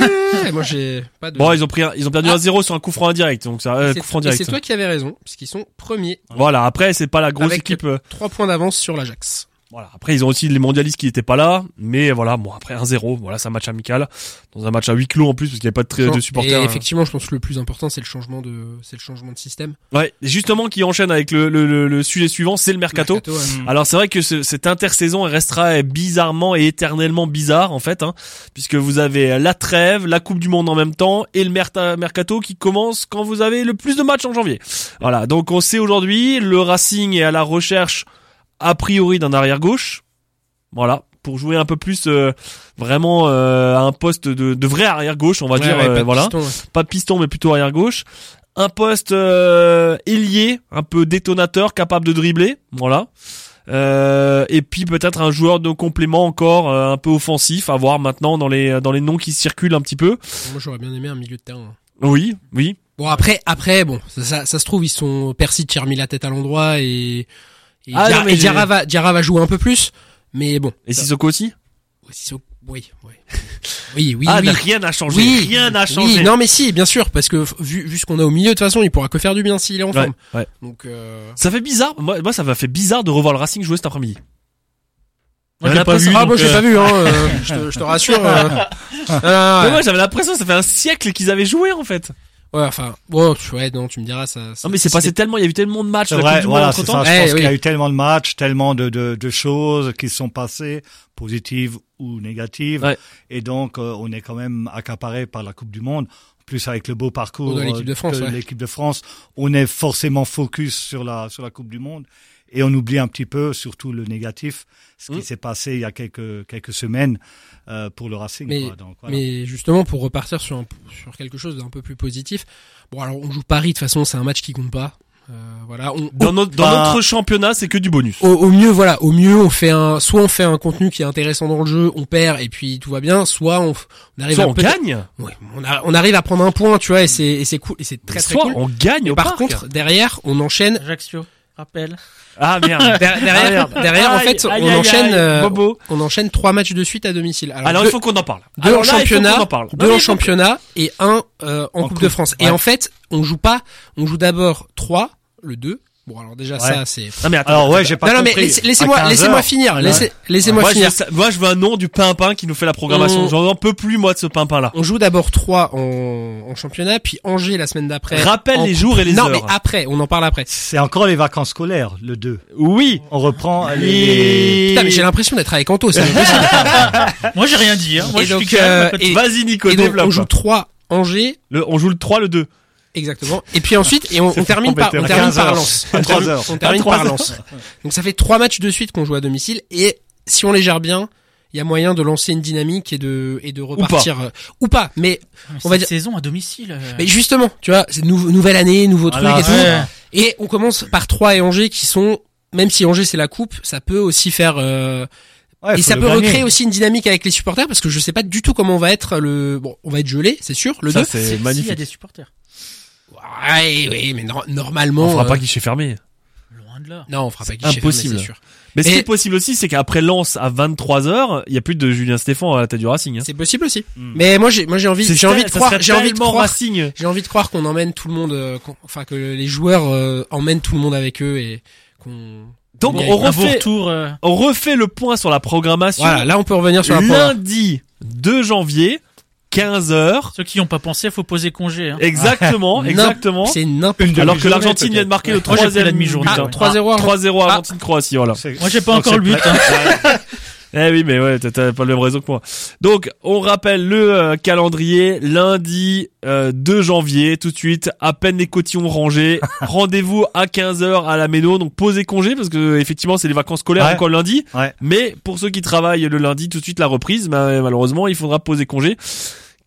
F: moi j'ai pas de.
E: Bon, ils ont pris, un- ils ont perdu
F: Ah.
E: 1-0 sur un coup franc indirect, donc ça, euh,
F: c'est,
E: coup franc direct.
F: c'est toi qui avais raison, puisqu'ils sont premiers,
E: Voilà. Après, c'est pas la grosse
F: Avec
E: équipe. euh,
F: trois points d'avance sur l'Ajax.
E: Voilà. Après, ils ont aussi les mondialistes qui étaient pas là, mais voilà. Bon, après 1-0, voilà, c'est un match amical dans un match à huis clos en plus parce qu'il n'y avait pas de, très- de supporters.
F: Et
E: hein.
F: effectivement, je pense que le plus important, c'est le changement de, c'est le changement de système.
E: Ouais. Et Justement, qui enchaîne avec le, le, le, le sujet suivant, c'est le mercato.
F: ouais.
E: Alors c'est vrai que ce- cette intersaison elle restera bizarrement et éternellement bizarre en fait, hein, puisque vous avez la trêve, la Coupe du Monde en même temps et le mercato qui commence quand vous avez le plus de matchs en janvier. Voilà, donc on sait aujourd'hui le Racing est à la recherche a priori d'un arrière gauche, voilà, pour jouer un peu plus euh, vraiment euh, à un poste de, de vrai arrière gauche, on va
F: Ouais,
E: dire,
F: ouais,
E: euh,
F: pas de
E: voilà
F: piston, ouais.
E: pas de piston mais plutôt arrière gauche. Un poste euh, ailier, un peu détonateur, capable de dribbler, voilà. Euh, et puis peut-être un joueur de complément encore euh, un peu offensif à voir maintenant dans les dans les noms qui circulent un petit peu.
F: Moi, j'aurais bien aimé un milieu de terrain.
E: Oui, oui.
F: Bon après, après, bon, ça, ça, ça se trouve ils sont Percy qui a remis la tête à l'endroit et et,
E: Ah, non, mais
F: Diarra va, Diarra va jouer un peu plus, mais bon.
E: Et Sissoko aussi?
F: Oui, Sissoko- oui, oui, oui, oui,
E: Ah,
F: oui.
E: rien n'a changé.
F: Oui,
E: rien n'a
F: oui,
E: changé.
F: non mais si, bien sûr, parce que vu, vu ce qu'on a au milieu, de toute façon, il pourra que faire du bien s'il est en
E: Ouais,
F: forme.
E: ouais.
F: Donc, euh...
E: Ça fait bizarre. Moi, moi, ça m'a fait bizarre de revoir le Racing jouer cet après-midi.
G: Moi,
E: On
G: j'ai
E: a
G: pas vu.
F: ah, moi j'ai
G: euh,
F: pas vu, hein, euh, je, te, je te rassure. euh. Ah,
E: Mais moi, j'avais l'impression que ça fait un siècle qu'ils avaient joué en fait.
F: Ouais, enfin, bon, tu- ouais, non, tu me diras ça. ça
E: Non, mais c'est passé tellement, il y a eu tellement de matchs.
H: C'est
E: la Coupe
H: vrai,
E: du Monde
H: voilà, c'est ça. Je
F: Eh,
H: pense qu'il y a eu tellement de matchs, tellement de, de, de choses qui se sont passées, positives ou négatives.
E: Ouais.
H: Et donc, euh, on est quand même accaparé par la Coupe du Monde. En plus, avec le beau parcours
F: Oh, de l'équipe de
H: euh,
F: France, ouais.
H: l'équipe de France, on est forcément focus sur la, sur la Coupe du Monde. Et on oublie un petit peu, surtout le négatif, ce qui
E: Mm.
H: s'est passé il y a quelques, quelques semaines euh, pour le Racing.
F: Mais-
H: quoi. Donc, voilà.
F: Mais justement, pour repartir sur, un, sur quelque chose d'un peu plus positif, bon, alors on joue Paris, de toute façon, c'est un match qui compte pas. Euh, voilà, on,
E: Dans notre, dans
H: Bah-
E: notre championnat, c'est que du bonus.
F: au, au mieux, voilà, au mieux, on fait un, soit on fait un contenu qui est intéressant dans le jeu, on perd et puis tout va bien, soit on, on arrive
E: Soit
F: à
E: on gagne,
F: Ouais, on, a- on arrive à prendre un point, tu vois, et c'est, et c'est cool, et c'est très très
E: soit
F: cool.
E: on gagne au
F: par
E: parc.
F: contre, derrière, on enchaîne.
G: Ajaccio, rappel.
E: ah merde.
F: Der- derrière,
E: Ah, merde.
F: derrière, en fait,
E: aïe,
F: on
E: aïe,
F: enchaîne,
E: aïe,
F: euh, on enchaîne trois matchs de suite à domicile. Alors,
E: Alors
F: deux,
E: il faut qu'on en parle.
F: deux
E: Alors
F: en
E: là,
F: championnat,
E: en parle.
F: deux
E: Non,
F: en et un euh, en,
H: En
F: Coupe
H: coupe,
F: de France. Et en fait, on joue pas, on joue d'abord 3, le 2. Bon, alors déjà, ça, c'est...
E: Non mais attends.
H: Alors, ouais, j'ai pas
F: Non, non, mais laissez-moi,
H: 15
F: laissez-moi finir,
H: Ouais.
F: laissez, laissez-moi
E: je
F: finir.
E: veux, moi, je veux un nom du pimpin qui nous fait la programmation.
F: On-
E: J'en peux plus, moi, de ce pimpin-là.
F: On joue d'abord 3 en, en championnat, puis Angers la semaine d'après.
E: Rappelle
F: en
E: les jours et les
F: non,
E: heures.
F: mais après, on en parle après.
H: C'est encore les vacances scolaires, le 2.
E: Oui.
H: On reprend les...
E: Et...
F: Putain, mais j'ai l'impression d'être avec Anto.
G: Moi, j'ai rien dit. Hein. Moi,
F: Et
G: je
F: donc, euh, et-
E: Vas-y, Nico,
F: Et donc,
E: développe.
F: on joue 3 Angers,
E: Le, on joue le 3, le 2.
F: Exactement. Et puis ensuite, et on, on termine par, on termine
H: 15
F: par. Lens. On
H: 3
F: termine, on
E: 3
F: par. Lens. Donc ça fait trois matchs de suite qu'on joue à domicile et si on les gère bien, il y a moyen de lancer une dynamique et de et de repartir euh, ou pas. Mais
G: Mais
F: on va dire-
G: saison à domicile. euh,
F: mais justement, tu vois, c'est nou- nouvelle année, nouveau truc
H: Voilà,
F: et tout.
G: ouais.
F: Et on commence par Troyes et Angers qui sont même si Angers c'est la coupe, ça peut aussi faire euh,
H: Ouais,
F: et ça peut
H: gagner.
F: recréer aussi une dynamique avec les supporters parce que je sais pas du tout comment on va être le bon, on va être gelé, c'est sûr, le
E: Ça,
F: 2.
E: c'est
G: S'il y a
E: magnifique.
G: des supporters.
F: Ouais, oui, mais no- normalement
E: On fera
F: euh,
E: pas guichet fermé.
G: Loin de là.
F: Non, on fera pas guichet fermé,
E: impossible.
F: c'est sûr.
E: Mais ce qui est possible aussi, c'est qu'après Lens à 23h, il y a plus de Julien Stéphan à la tête du Racing. Hein.
F: C'est possible aussi.
H: Hmm.
F: Mais moi j'ai moi j'ai envie j'ai envie de croire j'ai envie de croire
E: Racing.
F: J'ai envie de croire qu'on emmène tout le monde, euh, enfin que les joueurs euh, emmènent tout le monde avec eux et qu'on.
E: Donc on refait,
G: retour. euh,
E: on refait le point sur la programmation.
F: Voilà, là on peut revenir sur la
E: Lundi 2 janvier, 15h.
G: Ceux qui n'ont pas pensé, faut poser congé. Hein.
E: Exactement, exactement.
F: C'est n'importe quoi.
E: Alors que l'Argentine vient de marquer le troisième
G: demi-journée.
F: Ah,
G: ouais.
F: 3-0.
E: 3-0 Argentine-Croatie, voilà.
G: Moi, j'ai pas encore le but. hein.
E: Eh oui, mais ouais, t'as- t'as pas le même réseau que moi. Donc, on rappelle le euh, calendrier, lundi euh, 2 janvier, tout de suite, à peine les cotillons rangés. Rendez-vous à 15h à la Méno, donc posez congé, parce que effectivement, c'est les vacances scolaires
H: Ouais.
E: encore lundi.
H: Ouais.
E: Mais pour ceux qui travaillent le lundi, tout de suite la reprise, bah, malheureusement, il faudra poser congé.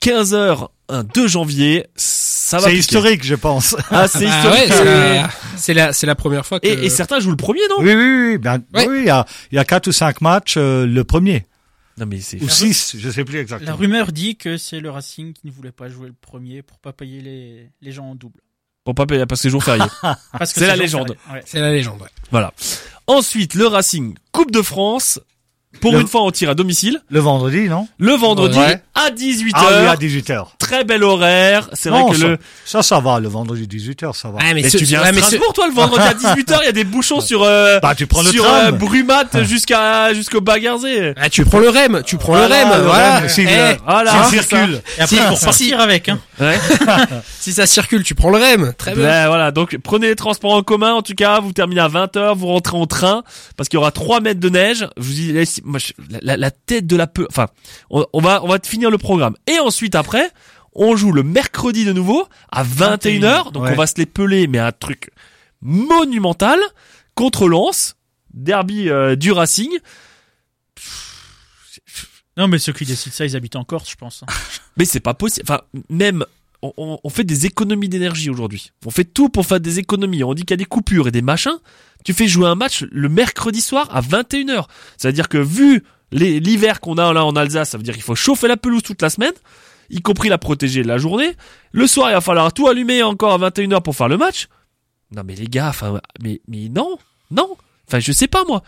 E: 15h, un 2 janvier, ça va
H: C'est historique, je pense.
E: Ah, c'est
F: Ah
E: historique.
F: ouais, c'est
E: euh,
F: la- c'est la, c'est la première fois que.
E: et, et certains jouent le premier, non?
H: Oui, oui, oui. Ben,
F: Ouais.
H: oui, il y a, il y a quatre ou cinq matchs euh, le premier.
E: Non, mais c'est...
H: Ou six, je sais plus
G: La
H: exactement.
G: rumeur dit que c'est le Racing qui ne voulait pas jouer le premier pour pas payer les, les gens en double.
E: Pour pas payer, parce que c'est jour férié.
G: Parce que
E: C'est la légende.
G: Ouais.
F: C'est la légende. Ouais.
E: Voilà. Ensuite, le Racing Coupe de France. Pour
H: Le-
E: une fois, on tire à domicile.
H: Le vendredi, non
E: Le vendredi
H: Ouais.
E: à 18h.
H: Ah oui, à 18h.
E: Très bel horaire. C'est vrai que
H: ça,
E: le...
H: ça, ça va, le vendredi 18h, ça va.
F: Ouais, mais,
E: Mais
F: ce-
E: tu viens
F: ouais,
E: à
F: ce-
E: Strasbourg, toi, le vendredi à 18h. Il y a des bouchons sur, euh,
H: Bah, tu prends le
E: sur
H: tram.
E: euh, Brumat jusqu'à, jusqu'au Bagarzé.
F: Ah, tu prends le REM, tu prends
H: Voilà,
F: le REM, voilà. Eh,
E: c'est ça.
H: circule.
G: Et après,
F: Si-
G: pour
F: si-
G: partir avec, hein.
E: Ouais.
F: si ça circule, tu prends le REM. Très bien.
E: Ben, voilà. Donc, prenez les transports en commun. En tout cas, vous terminez à 20h. Vous rentrez en train. Parce qu'il y aura 3 mètres de neige. Je vous dis, moi, je- la, tête de la peu, enfin, on, on va, on va finir le programme. Et ensuite, après, on joue le mercredi de nouveau à 21h. Donc,
H: Ouais.
E: on va se les peler, mais un truc monumental contre Lens. Derby euh, du Racing.
G: Non, mais ceux qui décident ça, ils habitent en Corse, je pense.
E: Mais c'est pas possible. Enfin, même, on, on- fait des économies d'énergie aujourd'hui. On fait tout pour faire des économies. On dit qu'il y a des coupures et des machins. Tu fais jouer un match le mercredi soir à 21h. C'est-à-dire que vu l'hiver qu'on a là en Alsace, ça veut dire qu'il faut chauffer la pelouse toute la semaine, y compris la protéger la journée. Le soir, il va falloir tout allumer encore à 21h pour faire le match. Non mais les gars, enfin, mais, mais non, non. Enfin, je sais pas moi.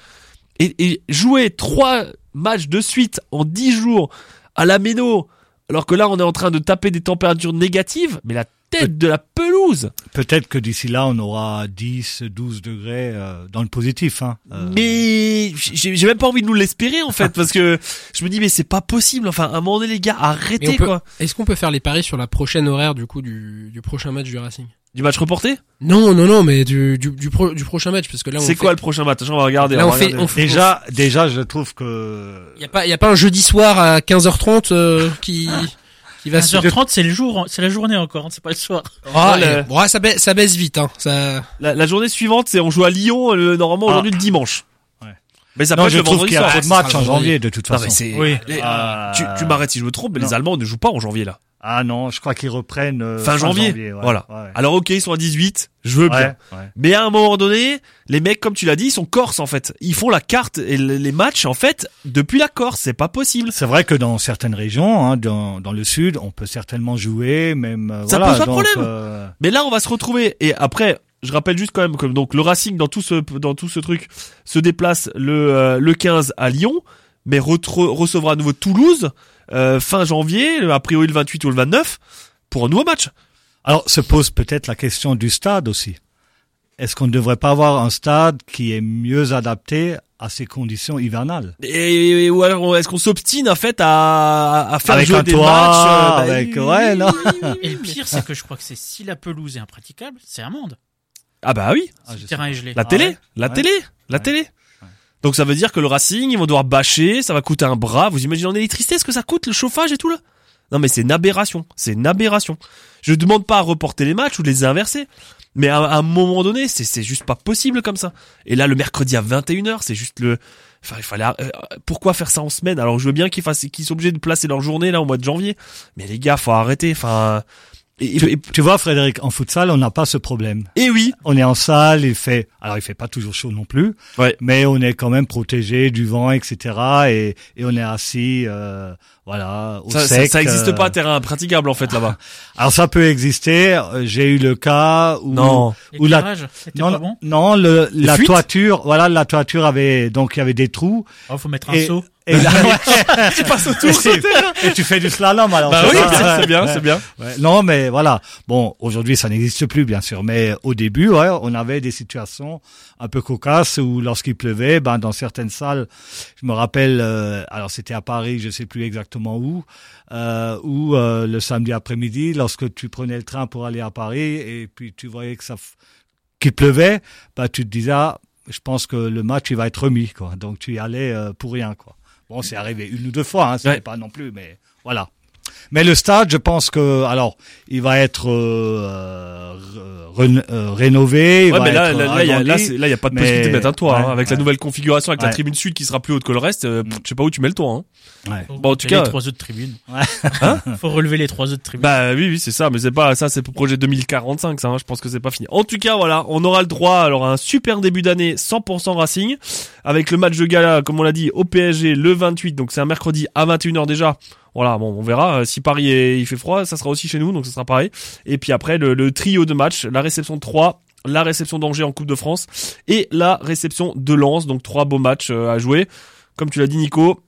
E: Et, et jouer trois matchs de suite en 10 jours à la Méno, alors que là on est en train de taper des températures négatives, mais la tête de la pelouse.
H: Peut-être que d'ici là, on aura 10, 12 degrés euh, dans le positif. Hein. Euh,
E: Mais j'ai même pas envie de nous l'espérer en fait, parce que je me dis mais c'est pas possible. Enfin, à un moment donné les gars, arrêtez
F: peut-
E: quoi.
F: Est-ce qu'on peut faire les paris sur la prochaine horaire du coup du, du prochain match du Racing?
E: Du match reporté
F: Non, non, non, mais du du du, pro- du prochain match parce que là on
E: C'est
F: fait-
E: quoi le prochain match? On va regarder.
F: Là
E: on
F: on
E: va
F: fait,
E: regarder.
F: on fait
H: Déjà, déjà, je trouve que
F: y a pas y a pas un jeudi soir à 15h30 euh, qui qui va se
G: 15h30, c'est le jour, c'est la journée encore, hein, c'est pas le soir.
F: Ah,
E: Ouais, le-
F: bon, ah, ça baisse ça baisse vite hein. Ça
E: La, la journée suivante, c'est on joue à Lyon, le, normalement
H: Ah.
E: aujourd'hui le dimanche.
H: Ouais.
E: Mais ça peut
H: non,
E: être
H: je
E: le
H: trouve qu'il y a
F: ça
H: matchs
F: sera
H: en janvier de toute
E: Non,
H: façon.
E: mais c'est.
G: Oui.
E: les-
H: Ah,
E: tu tu m'arrêtes si je me trompe, mais les
H: non.
E: Allemands ne jouent pas en janvier là.
H: Ah non, je crois qu'ils reprennent euh,
E: Fin janvier.
H: ouais,
E: voilà.
H: ouais.
E: Alors ok, ils sont à 18, je veux bien.
H: Ouais.
E: Mais à un moment donné, les mecs, comme tu l'as dit, ils sont corses en fait. Ils font la carte et le- les matchs en fait depuis la Corse. C'est pas possible.
H: C'est vrai que dans certaines régions, hein, dans, dans le sud, on peut certainement jouer, même. euh,
E: Ça
H: voilà,
E: pose pas de problème.
H: euh,
E: Mais là, on va se retrouver. Et après, je rappelle juste quand même que donc le Racing dans tout ce dans tout ce truc se déplace le euh, le 15 à Lyon, mais recevra à nouveau Toulouse euh, fin janvier, a priori le 28 ou le 29 pour un nouveau match.
H: Alors, se pose peut-être la question du stade aussi. Est-ce qu'on ne devrait pas avoir un stade qui est mieux adapté à ces conditions hivernales?
E: Et, ou alors est-ce qu'on s'obstine en fait à, à faire
H: Avec
E: jouer
H: un
E: des
H: toit,
E: matchs euh, bah,
H: avec-
E: oui,
H: ouais, non.
E: oui, oui,
G: Et le pire, c'est que je crois que c'est si la pelouse est impraticable, c'est amende.
E: Ah bah oui.
H: Ah,
G: le
H: sais
G: terrain est gelé.
E: La
H: Ah
E: télé,
H: ouais
E: la
H: Ouais.
E: télé, la
H: Ouais.
E: télé. Donc ça veut dire que le Racing, ils vont devoir bâcher, ça va coûter un bras. Vous imaginez en électricité ce que ça coûte, le chauffage et tout là? Non mais c'est une aberration, c'est une aberration. Je demande pas à reporter les matchs ou les inverser, mais à, un moment donné, c'est juste pas possible comme ça. Et là, le mercredi à 21h, c'est juste le... Enfin, il fallait... euh, pourquoi faire ça en semaine Alors je veux bien qu'ils fassent, qu'ils soient obligés de placer leur journée là au mois de janvier, mais les gars, faut arrêter. Enfin... Et, et-
H: Tu vois, Frédéric, en futsal, on n'a pas ce problème.
E: et oui,
H: On est en salle, il fait, alors il fait pas toujours chaud non plus,
E: Ouais.
H: mais on est quand même protégé du vent, etc. Et, et on est assis, euh, voilà, au
E: ça, ça,
H: sec.
E: ça existe
H: euh.
E: pas terrain praticable en fait là-bas.
H: Alors ça peut exister. euh, J'ai eu le cas où
E: Non.
H: Ou la- non,
G: pas bon.
H: non, le, la
E: fuites?
H: toiture, voilà, la toiture avait donc il y avait des trous.
G: Oh, faut mettre un
H: Et,
G: seau.
H: Et là,
E: tu passes autour.
H: et, et tu fais du slalom alors.
E: Bah oui, c'est bien, c'est bien.
H: Ouais, non, mais voilà. Bon, aujourd'hui, ça n'existe plus, bien sûr. Mais au début, ouais, on avait des situations un peu cocasses où, lorsqu'il pleuvait, ben, dans certaines salles, je me rappelle, euh, alors c'était à Paris, je sais plus exactement où, euh, où euh, le samedi après-midi, lorsque tu prenais le train pour aller à Paris et puis tu voyais que ça, qu'il pleuvait, bah, tu te disais, ah, je pense que le match il va être remis, quoi. Donc tu y allais euh, pour rien, quoi. Bon, c'est arrivé une ou deux fois, hein, ce
E: Ouais.
H: n'est pas non plus, mais voilà. Mais le stade, je pense que, alors, il va être euh, re- euh, rénové. il
E: Ouais,
H: va
E: mais là,
H: être
E: là, là, il y a, là, là, y a pas de
H: mais-
E: possibilité de mettre un toit, hein.
H: ouais,
E: avec la nouvelle configuration, avec la tribune sud qui sera plus haute que le reste. euh, pff, je sais pas où tu mets le toit. Hein. Bon, en tout
G: relever
E: cas-
G: les trois autres tribunes.
H: Ouais.
E: Hein
G: Faut relever les trois autres tribunes.
E: Bah oui, oui, c'est ça, mais c'est pas ça, c'est pour projet 2045, ça. hein, je pense que c'est pas fini. En tout cas, voilà, on aura le droit alors à un super début d'année 100% Racing avec le match de gala, comme on l'a dit, au PSG le 28. Donc c'est un mercredi à 21h déjà. Voilà, bon, on verra. Euh, Si Paris est- il fait froid, ça sera aussi chez nous, donc ça sera pareil. Et puis après le, le trio de matchs, la réception de 3 la réception d'Angers en Coupe de France et la réception de Lens. Donc trois beaux matchs euh, à jouer. Comme tu l'as dit, Nico,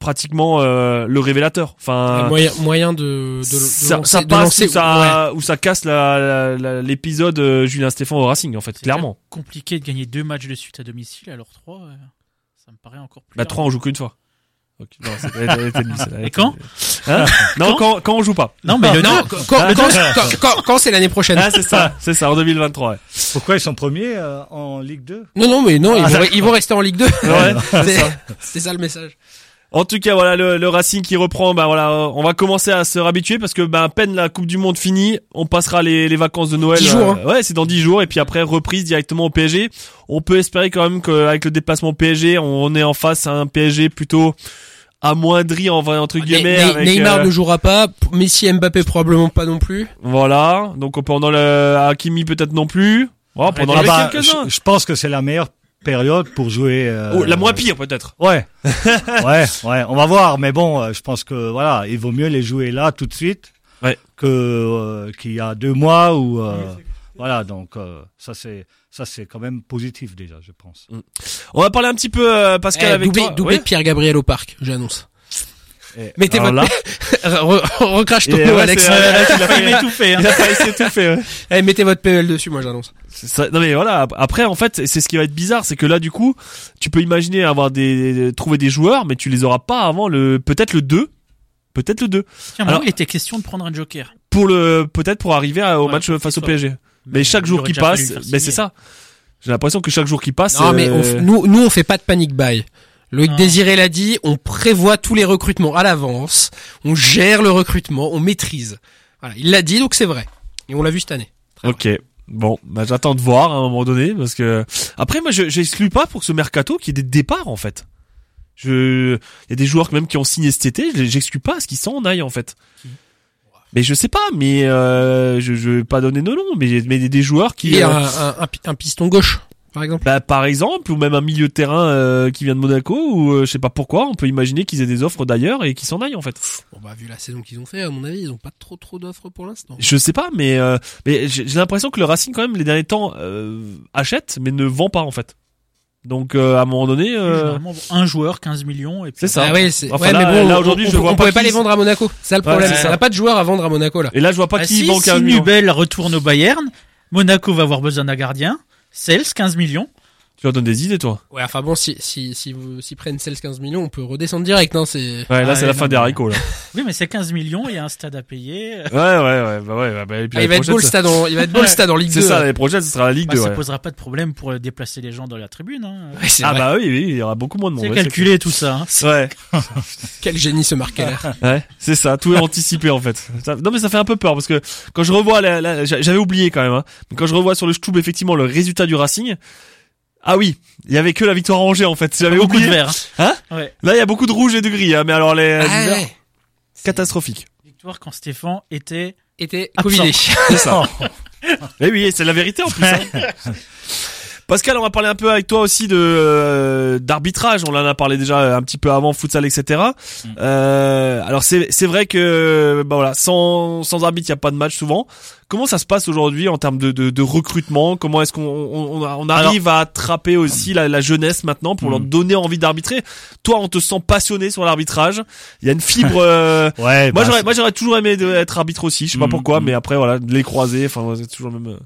E: pratiquement euh, le révélateur. Enfin,
F: moyen, moyen de, de, de
E: ça,
F: lancer,
E: ça
F: de
E: passe
F: lancer-
E: ou ça, ou ça casse la- la- la- l'épisode euh, Julien Stéphane au Racing en fait, clairement.
G: compliqué de gagner deux matchs de suite à domicile, alors trois, euh, ça me paraît encore plus.
E: Bah
G: rare.
E: 3 on joue qu'une fois. Non, c'est-
G: Et quand
E: nulle. Hein Non, quand, quand on joue pas.
G: Non, mais le
F: Non,
G: deux-
F: quand, quand, quand, quand- quand c'est l'année prochaine.
E: Ah c'est ça, c'est ça en 2023. Ouais.
H: Pourquoi ils sont premiers euh, en Ligue 2
F: Non, non, mais non, ils,
H: Ah,
F: vont, ils vont rester en Ligue 2.
E: Ouais, c'est
F: C'est
E: ça.
F: c'est ça le message.
E: En tout cas, voilà le, le Racing qui reprend. Bah voilà, euh, on va commencer à se habituer parce que bah, à peine la Coupe du Monde finie, on passera les, les vacances de Noël.
F: Dix jours,
E: euh, Ouais, c'est dans 10 jours et puis après reprise directement au PSG. On peut espérer quand même qu'avec le déplacement au PSG, on est en face à un PSG plutôt amoindri en vrai entre guillemets.
F: Ne-
E: avec,
F: Neymar
E: euh,
F: ne jouera pas. Messi Mbappé probablement pas non plus.
E: Voilà, donc pendant le Hakimi peut-être non plus. Oh, pendant
H: Ah bah,
E: quelques-uns.
H: je, je pense que c'est la meilleure période pour jouer. euh,
E: Oh, la moins pire peut-être.
H: Ouais, ouais, ouais. On va voir, mais bon, euh, je pense que voilà, il vaut mieux les jouer là tout de suite
E: Ouais.
H: que euh, qu'il y a deux mois ou euh, voilà. Donc euh, ça c'est ça c'est quand même positif déjà, je pense.
E: On va parler un petit peu euh, Pascal
F: Eh,
E: avec
F: doublé,
E: toi.
F: doublé
E: Ouais.
F: Pierre Gabriel au parc, j'annonce.
H: Et-
F: Mettez votre
E: là,
F: Re- re- recrache ton
E: ouais,
F: Alex.
E: là, tu l'as
G: m'étouffer, hein.
E: il a failli s'étouffer, ouais.
F: Eh, mettez votre PL dessus, moi j'annonce.
E: Ça- non mais voilà. Après, en fait, c'est ce qui va être bizarre, c'est que là, du coup, tu peux imaginer avoir des trouver des joueurs, mais tu les auras pas avant le peut-être le 2 peut-être le 2
G: Tiens,
E: Alors-
G: il était question de prendre un joker.
E: pour le peut-être pour arriver à- au
G: Ouais,
E: match face au PSG. Mais, chaque jour qui passe, mais c'est ça. J'ai l'impression que chaque jour qui passe.
F: Non, mais on
E: euh,
F: f- nous, nous, on fait pas de panic buy. Loïc
G: Non.
F: Désiré l'a dit, on prévoit tous les recrutements à l'avance, on gère le recrutement, on maîtrise. Voilà, il l'a dit, donc c'est vrai. Et on l'a vu cette année.
E: Ok. Bon, bah, j'attends de voir à un moment donné parce que après moi je j'exclus pas pour ce mercato qu'il y ait des départs en fait. Je il y a des joueurs même qui ont signé cet été, je- j'exclus pas à ce qu'ils s'en aillent en fait. Mais je sais pas, mais euh, je je vais pas donner de nom, mais mais des, des joueurs qui
F: Et
E: euh,
F: un, un, un un piston gauche, par exemple?
E: bah, par exemple ou même un milieu de terrain euh, qui vient de Monaco ou euh, je sais pas pourquoi, on peut imaginer qu'ils aient des offres d'ailleurs et qu'ils s'en aillent en fait.
F: Bon, bah, vu la saison qu'ils ont fait, à mon avis, ils ont pas trop trop d'offres pour l'instant.
E: Je sais pas, mais euh, mais j'ai j'ai l'impression que le Racing quand même les derniers temps euh, achète mais ne vend pas en fait. Donc euh, à un moment donné, euh,
G: un joueur, 15 millions, et puis
E: C'est ça.
F: Ah ouais, c'est,
E: Enfin,
F: ouais,
E: là-
F: mais bon,
E: là,
F: on-
E: aujourd'hui,
F: on,
E: je
F: on,
E: vois
F: on
E: pas
F: pouvait pas les vendre à Monaco. C'est ça le
E: Ouais,
F: problème.
E: c'est
F: On
E: ça.
F: n'a pas de joueurs à vendre à Monaco, là.
E: et là je vois pas
G: Ah,
E: qui
G: si,
E: vend
G: si
E: 15 millions.
G: Nubel retourne au Bayern, Monaco va avoir besoin d'un gardien, Sales 15 millions.
E: Tu leur donnes des idées toi.
F: Ouais, enfin bon, si, si, si vous, s'ils prennent 16-15 millions, on peut redescendre direct, hein, c'est...
E: Ouais, là
G: Ah,
E: c'est la
G: non,
E: fin des haricots là.
G: Oui, mais c'est 15 millions, il y a un stade à payer.
E: Ouais ouais ouais bah ouais bah, et puis
F: Ah, il va être beau le stade en, il va être beau le stade en Ligue
E: C'est
F: 2.
E: ça l'année prochaine ce sera la Ligue
G: Bah,
E: 2.
G: ça
E: ouais.
G: posera pas de problème pour euh, déplacer les gens dans la tribune. Hein.
F: Ouais, c'est
E: Ah
F: vrai.
E: bah oui oui, il y aura beaucoup moins de monde.
G: C'est calculé tout ça. hein.
E: Ouais,
F: Quel génie ce Marc Keller.
E: ouais, c'est ça, tout est anticipé en fait. Ça- non mais ça fait un peu peur parce que quand je revois, la- la- j'a- j'avais oublié quand même, hein, mais quand je revois sur le Stub effectivement le résultat du Racing, ah oui, il y avait que la victoire à Angers en fait. J'avais
G: Beaucoup
E: oublié.
G: de verre.
E: Hein
G: Ouais.
E: Là il y a beaucoup de rouge et de gris, hein, mais alors les
F: Ah, ouais.
E: catastrophique.
G: Victoire quand Stéphane était.
F: Était.
E: C'est ça. Eh oui, c'est la vérité en plus. hein. Pascal, on va parler un peu avec toi aussi de euh, d'arbitrage. On en a parlé déjà un petit peu avant futsal, etc. Euh, alors c'est c'est vrai que bah voilà, sans sans arbitre, il y a pas de match souvent. Comment ça se passe aujourd'hui en termes de, de, de recrutement? Comment est-ce qu'on on, on- on arrive à attraper aussi la, la jeunesse maintenant pour leur
H: Mm.
E: donner envie d'arbitrer? Toi, on te sent passionné sur l'arbitrage. Il y a une fibre. euh,
H: Ouais,
E: moi,
H: bah,
E: j'aurais, moi, j'aurais toujours aimé être arbitre aussi. Je sais pas
H: Mm,
E: pourquoi,
H: mm.
E: mais après, voilà, les croiser. Enfin, c'est toujours le même. euh.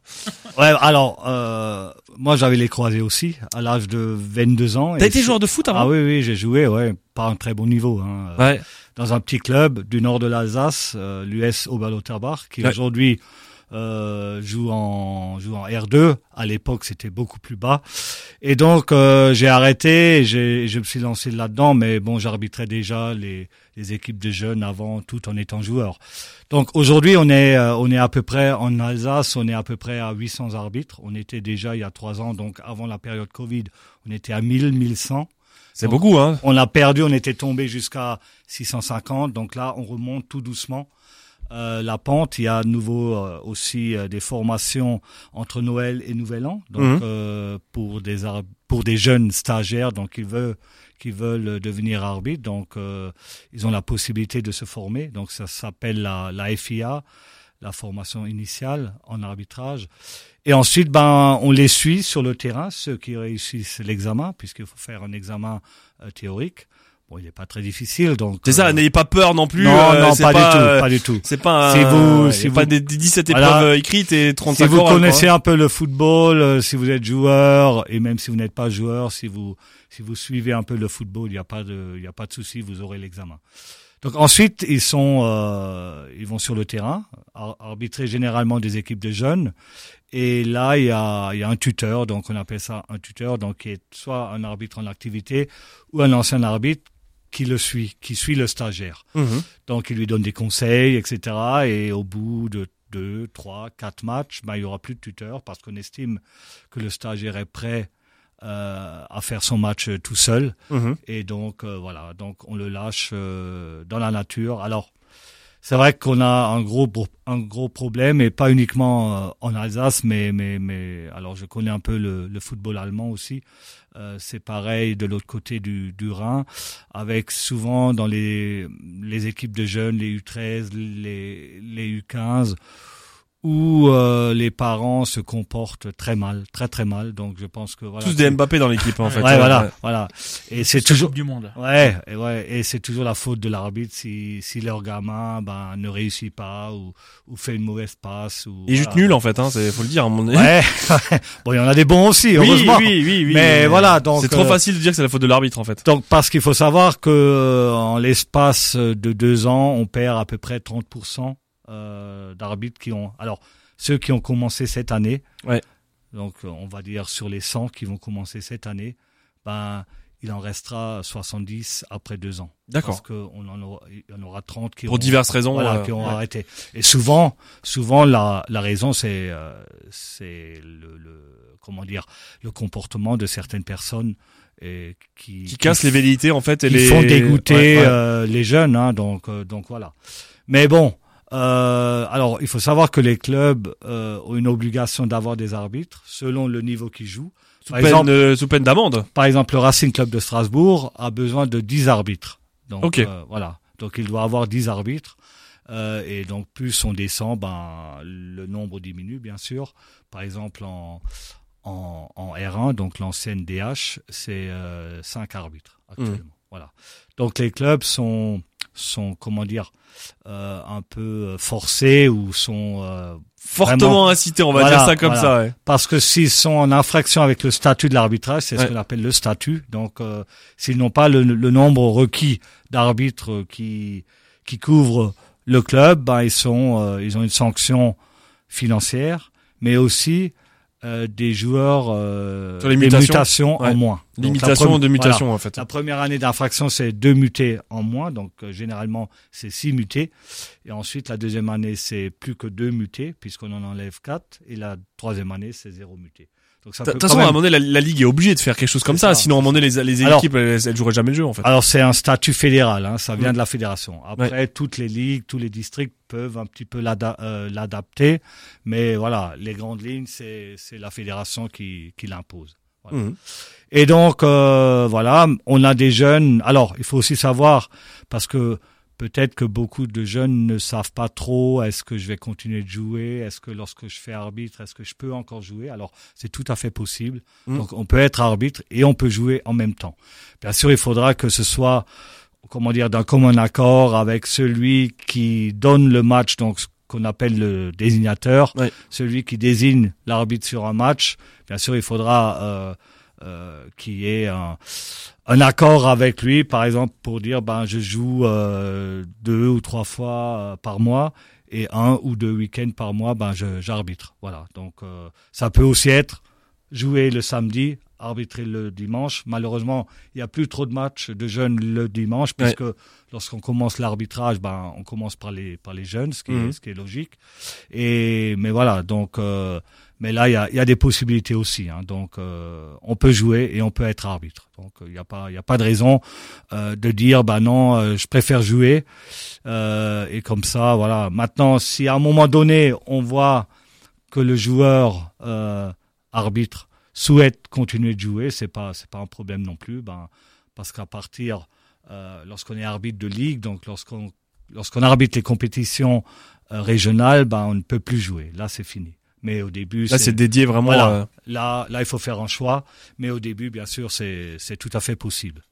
H: ouais, alors euh, moi j'avais les croisés aussi à l'âge de 22 ans.
E: T'as été joueur de foot avant?
H: Ah oui, oui, j'ai joué, ouais, pas un très bon niveau. Hein, euh,
E: Ouais.
H: dans un petit club du nord de l'Alsace, euh, l'US Oberlotterbach, qui
E: Ouais.
H: aujourd'hui euh, joue en joue en R2. À l'époque, c'était beaucoup plus bas. Et donc euh, j'ai arrêté, j'ai- je me suis lancé là-dedans, mais bon, j'arbitrais déjà les, les équipes de jeunes avant, tout en étant joueur. Donc aujourd'hui, on est euh, on est à peu près en Alsace, on est à peu près à 800 arbitres. On était déjà il y a trois ans, donc avant la période Covid, on était à 1000, 1100.
E: C'est beaucoup, hein.
H: On a perdu, on était tombé jusqu'à 650. Donc là, on remonte tout doucement. Euh, la pente, il y a à nouveau euh, aussi euh, des formations entre Noël et Nouvel An, donc
E: Mhm.
H: euh, pour des pour des jeunes stagiaires, donc qui veulent qui veulent devenir arbitres, donc euh, ils ont la possibilité de se former. Donc ça s'appelle la, la FIA, la formation initiale en arbitrage. Et ensuite, ben, on les suit sur le terrain, ceux qui réussissent l'examen, puisqu'il faut faire un examen euh, théorique. Bon, il n'est pas très difficile, donc.
E: C'est ça,
H: euh,
E: n'ayez pas peur non plus.
H: non,
E: euh,
H: non, pas, du tout,
E: euh,
H: pas du tout.
E: C'est pas un,
H: Si vous-
E: y
H: si
E: a pas
H: vous-
E: des, des 17
H: Voilà.
E: épreuves euh, écrites et 35
H: Si vous
E: orales, quoi.
H: connaissez un peu le football, euh, si vous êtes joueur et même si vous n'êtes pas joueur, si vous si vous suivez un peu le football, il n'y a pas de il y a pas de souci, vous aurez l'examen. Donc ensuite, ils sont euh, ils vont sur le terrain, ar- arbitrer généralement des équipes de jeunes. Et là, il y a il y a un tuteur, donc on appelle ça un tuteur, donc qui est soit un arbitre en activité ou un ancien arbitre qui le suit, qui suit le stagiaire.
E: Mhm.
H: Donc, il lui donne des conseils, etc. Et au bout de deux, trois, quatre matchs, ben, il y aura plus de tuteur parce qu'on estime que le stagiaire est prêt euh, à faire son match euh, tout seul.
E: Mhm.
H: Et donc, euh, voilà, donc on le lâche euh, dans la nature. Alors, c'est vrai qu'on a un gros un gros problème et pas uniquement euh, en Alsace, mais mais mais alors je connais un peu le, le football allemand aussi. Euh, c'est pareil de l'autre côté du, du Rhin, avec souvent dans les les équipes de jeunes, les U13, les les U15 où euh, les parents se comportent très mal, très très mal. Donc je pense que voilà.
E: Tous des Mbappé dans l'équipe, en fait.
H: Ouais, voilà, voilà. Et c'est
G: C'est
H: toujours
G: Coupe du monde.
H: Ouais, et ouais, et c'est toujours la faute de l'arbitre si, si leur gamin ben ne réussit pas ou, ou fait une mauvaise passe ou.
E: Il est juste
H: voilà.
E: nul, en fait, hein. C'est, faut le dire, à mon avis.
H: Ouais, bon, il y en a des bons aussi,
E: oui,
H: heureusement.
E: oui, oui, oui.
H: Mais voilà, donc,
E: C'est trop
H: euh,
E: facile de dire que c'est la faute de l'arbitre, en fait.
H: Donc parce qu'il faut savoir que euh, en l'espace de deux ans, on perd à peu près 30% euh, d'arbitres qui ont. Alors ceux qui ont commencé cette année.
E: Ouais.
H: Donc euh, on va dire sur les 100 qui vont commencer cette année, ben il en restera 70 après deux ans.
E: D'accord.
H: Parce qu'on en aura, il y en aura 30 qui
E: Pour
H: ont,
E: diverses raisons.
H: voilà,
E: euh,
H: qui ont
E: ouais.
H: arrêté. Et souvent, souvent la, la raison c'est euh, c'est le, le comment dire le comportement de certaines personnes et qui
E: Qui casse les velléités, en fait, et
H: qui
E: les.
H: font dégoûter
E: Ouais, ouais.
H: euh, les jeunes, hein, donc donc voilà. Mais bon, euh, alors il faut savoir que les clubs euh, ont une obligation d'avoir des arbitres selon le niveau qu'ils jouent.
E: Sous
H: par
E: peine,
H: exemple-
E: euh, sous peine d'amende.
H: Par exemple, le Racing Club de Strasbourg a besoin de 10 arbitres. Donc
E: Ok.
H: euh, voilà, donc il doit avoir 10 arbitres. Euh, et donc plus on descend, ben le nombre diminue bien sûr. Par exemple en en, en R1, donc l'ancienne DH, c'est euh, 5 arbitres actuellement.
E: Mmh.
H: Voilà. Donc les clubs sont sont comment dire euh, un peu forcés ou sont euh,
E: Fortement
H: Vraiment.
E: incité, on va
H: Voilà,
E: dire ça comme
H: voilà.
E: ça, ouais.
H: parce que s'ils sont en infraction avec le statut de l'arbitrage, c'est
E: Ouais.
H: ce qu'on appelle le statut. Donc, euh, s'ils n'ont pas le, le nombre requis d'arbitres qui qui couvrent le club, ben ils sont euh, ils ont une sanction financière, mais aussi euh, des joueurs euh,
E: Sur les
H: des
E: mutations. Ouais.
H: en moins.
E: Limitation
H: première-
E: de
H: voilà.
E: mutation, en fait.
H: La première année d'infraction, c'est deux mutés en moins, donc euh, généralement c'est six mutés. Et ensuite, la deuxième année, c'est plus que deux mutés, puisqu'on en enlève quatre. Et la troisième année, c'est zéro muté.
E: De toute façon, à un moment donné, la, la ligue est obligée de faire quelque chose comme ça,
H: ça.
E: sinon à un moment donné, les, les
H: Alors-
E: équipes, elles, elles joueraient jamais le jeu, en fait.
H: Alors c'est un statut fédéral, hein, ça vient de la fédération. Après, toutes les ligues, tous les districts peuvent un petit peu euh, l'adapter, mais voilà, les grandes lignes, c'est la fédération qui, qui l'impose. Voilà.
E: Mhm.
H: Et donc euh, voilà, on a des jeunes. Alors, il faut aussi savoir parce que peut-être que beaucoup de jeunes ne savent pas trop est-ce que je vais continuer de jouer, est-ce que lorsque je fais arbitre, est-ce que je peux encore jouer? Alors, c'est tout à fait possible.
E: Mm.
H: Donc on peut être arbitre et on peut jouer en même temps. Bien sûr, il faudra que ce soit comment dire d'un commun accord avec celui qui donne le match donc ce qu'on appelle le désignateur,
E: Ouais.
H: celui qui désigne l'arbitre sur un match. Bien sûr, il faudra euh, euh, qu'il y ait un, un accord avec lui, par exemple, pour dire ben je joue euh, deux ou trois fois euh, par mois et un ou deux week-ends par mois, ben j'arbitre. Voilà. Donc euh, ça peut aussi être jouer le samedi arbitrer le dimanche. Malheureusement, il n'y a plus trop de matchs de jeunes le dimanche,
E: Ouais.
H: puisque lorsqu'on commence l'arbitrage, ben, on commence par les, par les jeunes, ce qui,
E: Mhm.
H: est, ce qui est logique. Et, mais voilà, donc, euh, mais là, il y a, y a des possibilités aussi. Hein, donc, euh, on peut jouer et on peut être arbitre. Donc, il n'y a pas, il a pas de raison euh, de dire, bah non, euh, je préfère jouer. Euh, et comme ça, voilà. Maintenant, si à un moment donné, on voit que le joueur euh, arbitre souhaite continuer de jouer, c'est pas, c'est pas un problème non plus. Ben, parce qu'à partir, euh, lorsqu'on est arbitre de ligue, donc lorsqu'on, lorsqu'on arbitre les compétitions régionales, ben, on ne peut plus jouer. Là, c'est fini. Mais au début,
E: Là, c'est dédié vraiment.
H: voilà.
E: euh,
H: Là, là, il faut faire un choix, mais au début, bien sûr, c'est c'est tout à fait possible.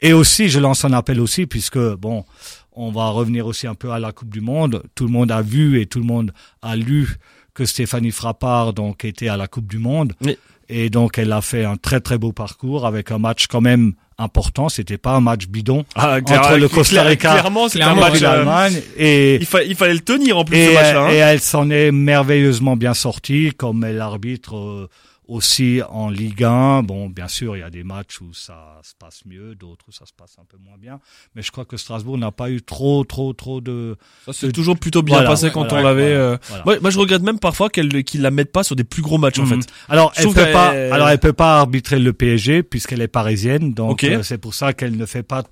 H: Et aussi, je lance un appel aussi, puisque bon, on va revenir aussi un peu à la Coupe du Monde. Tout le monde a vu et tout le monde a lu que Stéphanie Frappard donc était à la Coupe du Monde.
E: Oui.
H: Et donc, elle a fait un très très beau parcours avec un match quand même important. C'était pas un match bidon
E: Ah,
H: entre le Costa Rica
E: Clairement, un match.
H: et
E: euh,
H: l'Allemagne. Et
E: il, fa- il fallait le tenir en plus
H: et,
E: ce match-là. hein.
H: et elle s'en est merveilleusement bien sortie, comme elle arbitre euh, aussi en Ligue 1. Bon, bien sûr, il y a des matchs où ça se passe mieux, d'autres où ça se passe un peu moins bien. Mais je crois que Strasbourg n'a pas eu trop, trop, trop de...
E: Ça s'est toujours plutôt bien
H: Voilà,
E: passé quand
H: voilà,
E: on l'avait.
H: voilà,
E: euh. Moi, moi, je regrette même parfois qu'elle qu'ils la mettent pas sur des plus gros matchs en
H: Mhm.
E: fait.
H: Alors, elle peut pas, alors elle peut pas arbitrer le PSG puisqu'elle est parisienne. Donc, euh, c'est pour ça qu'elle ne fait pas,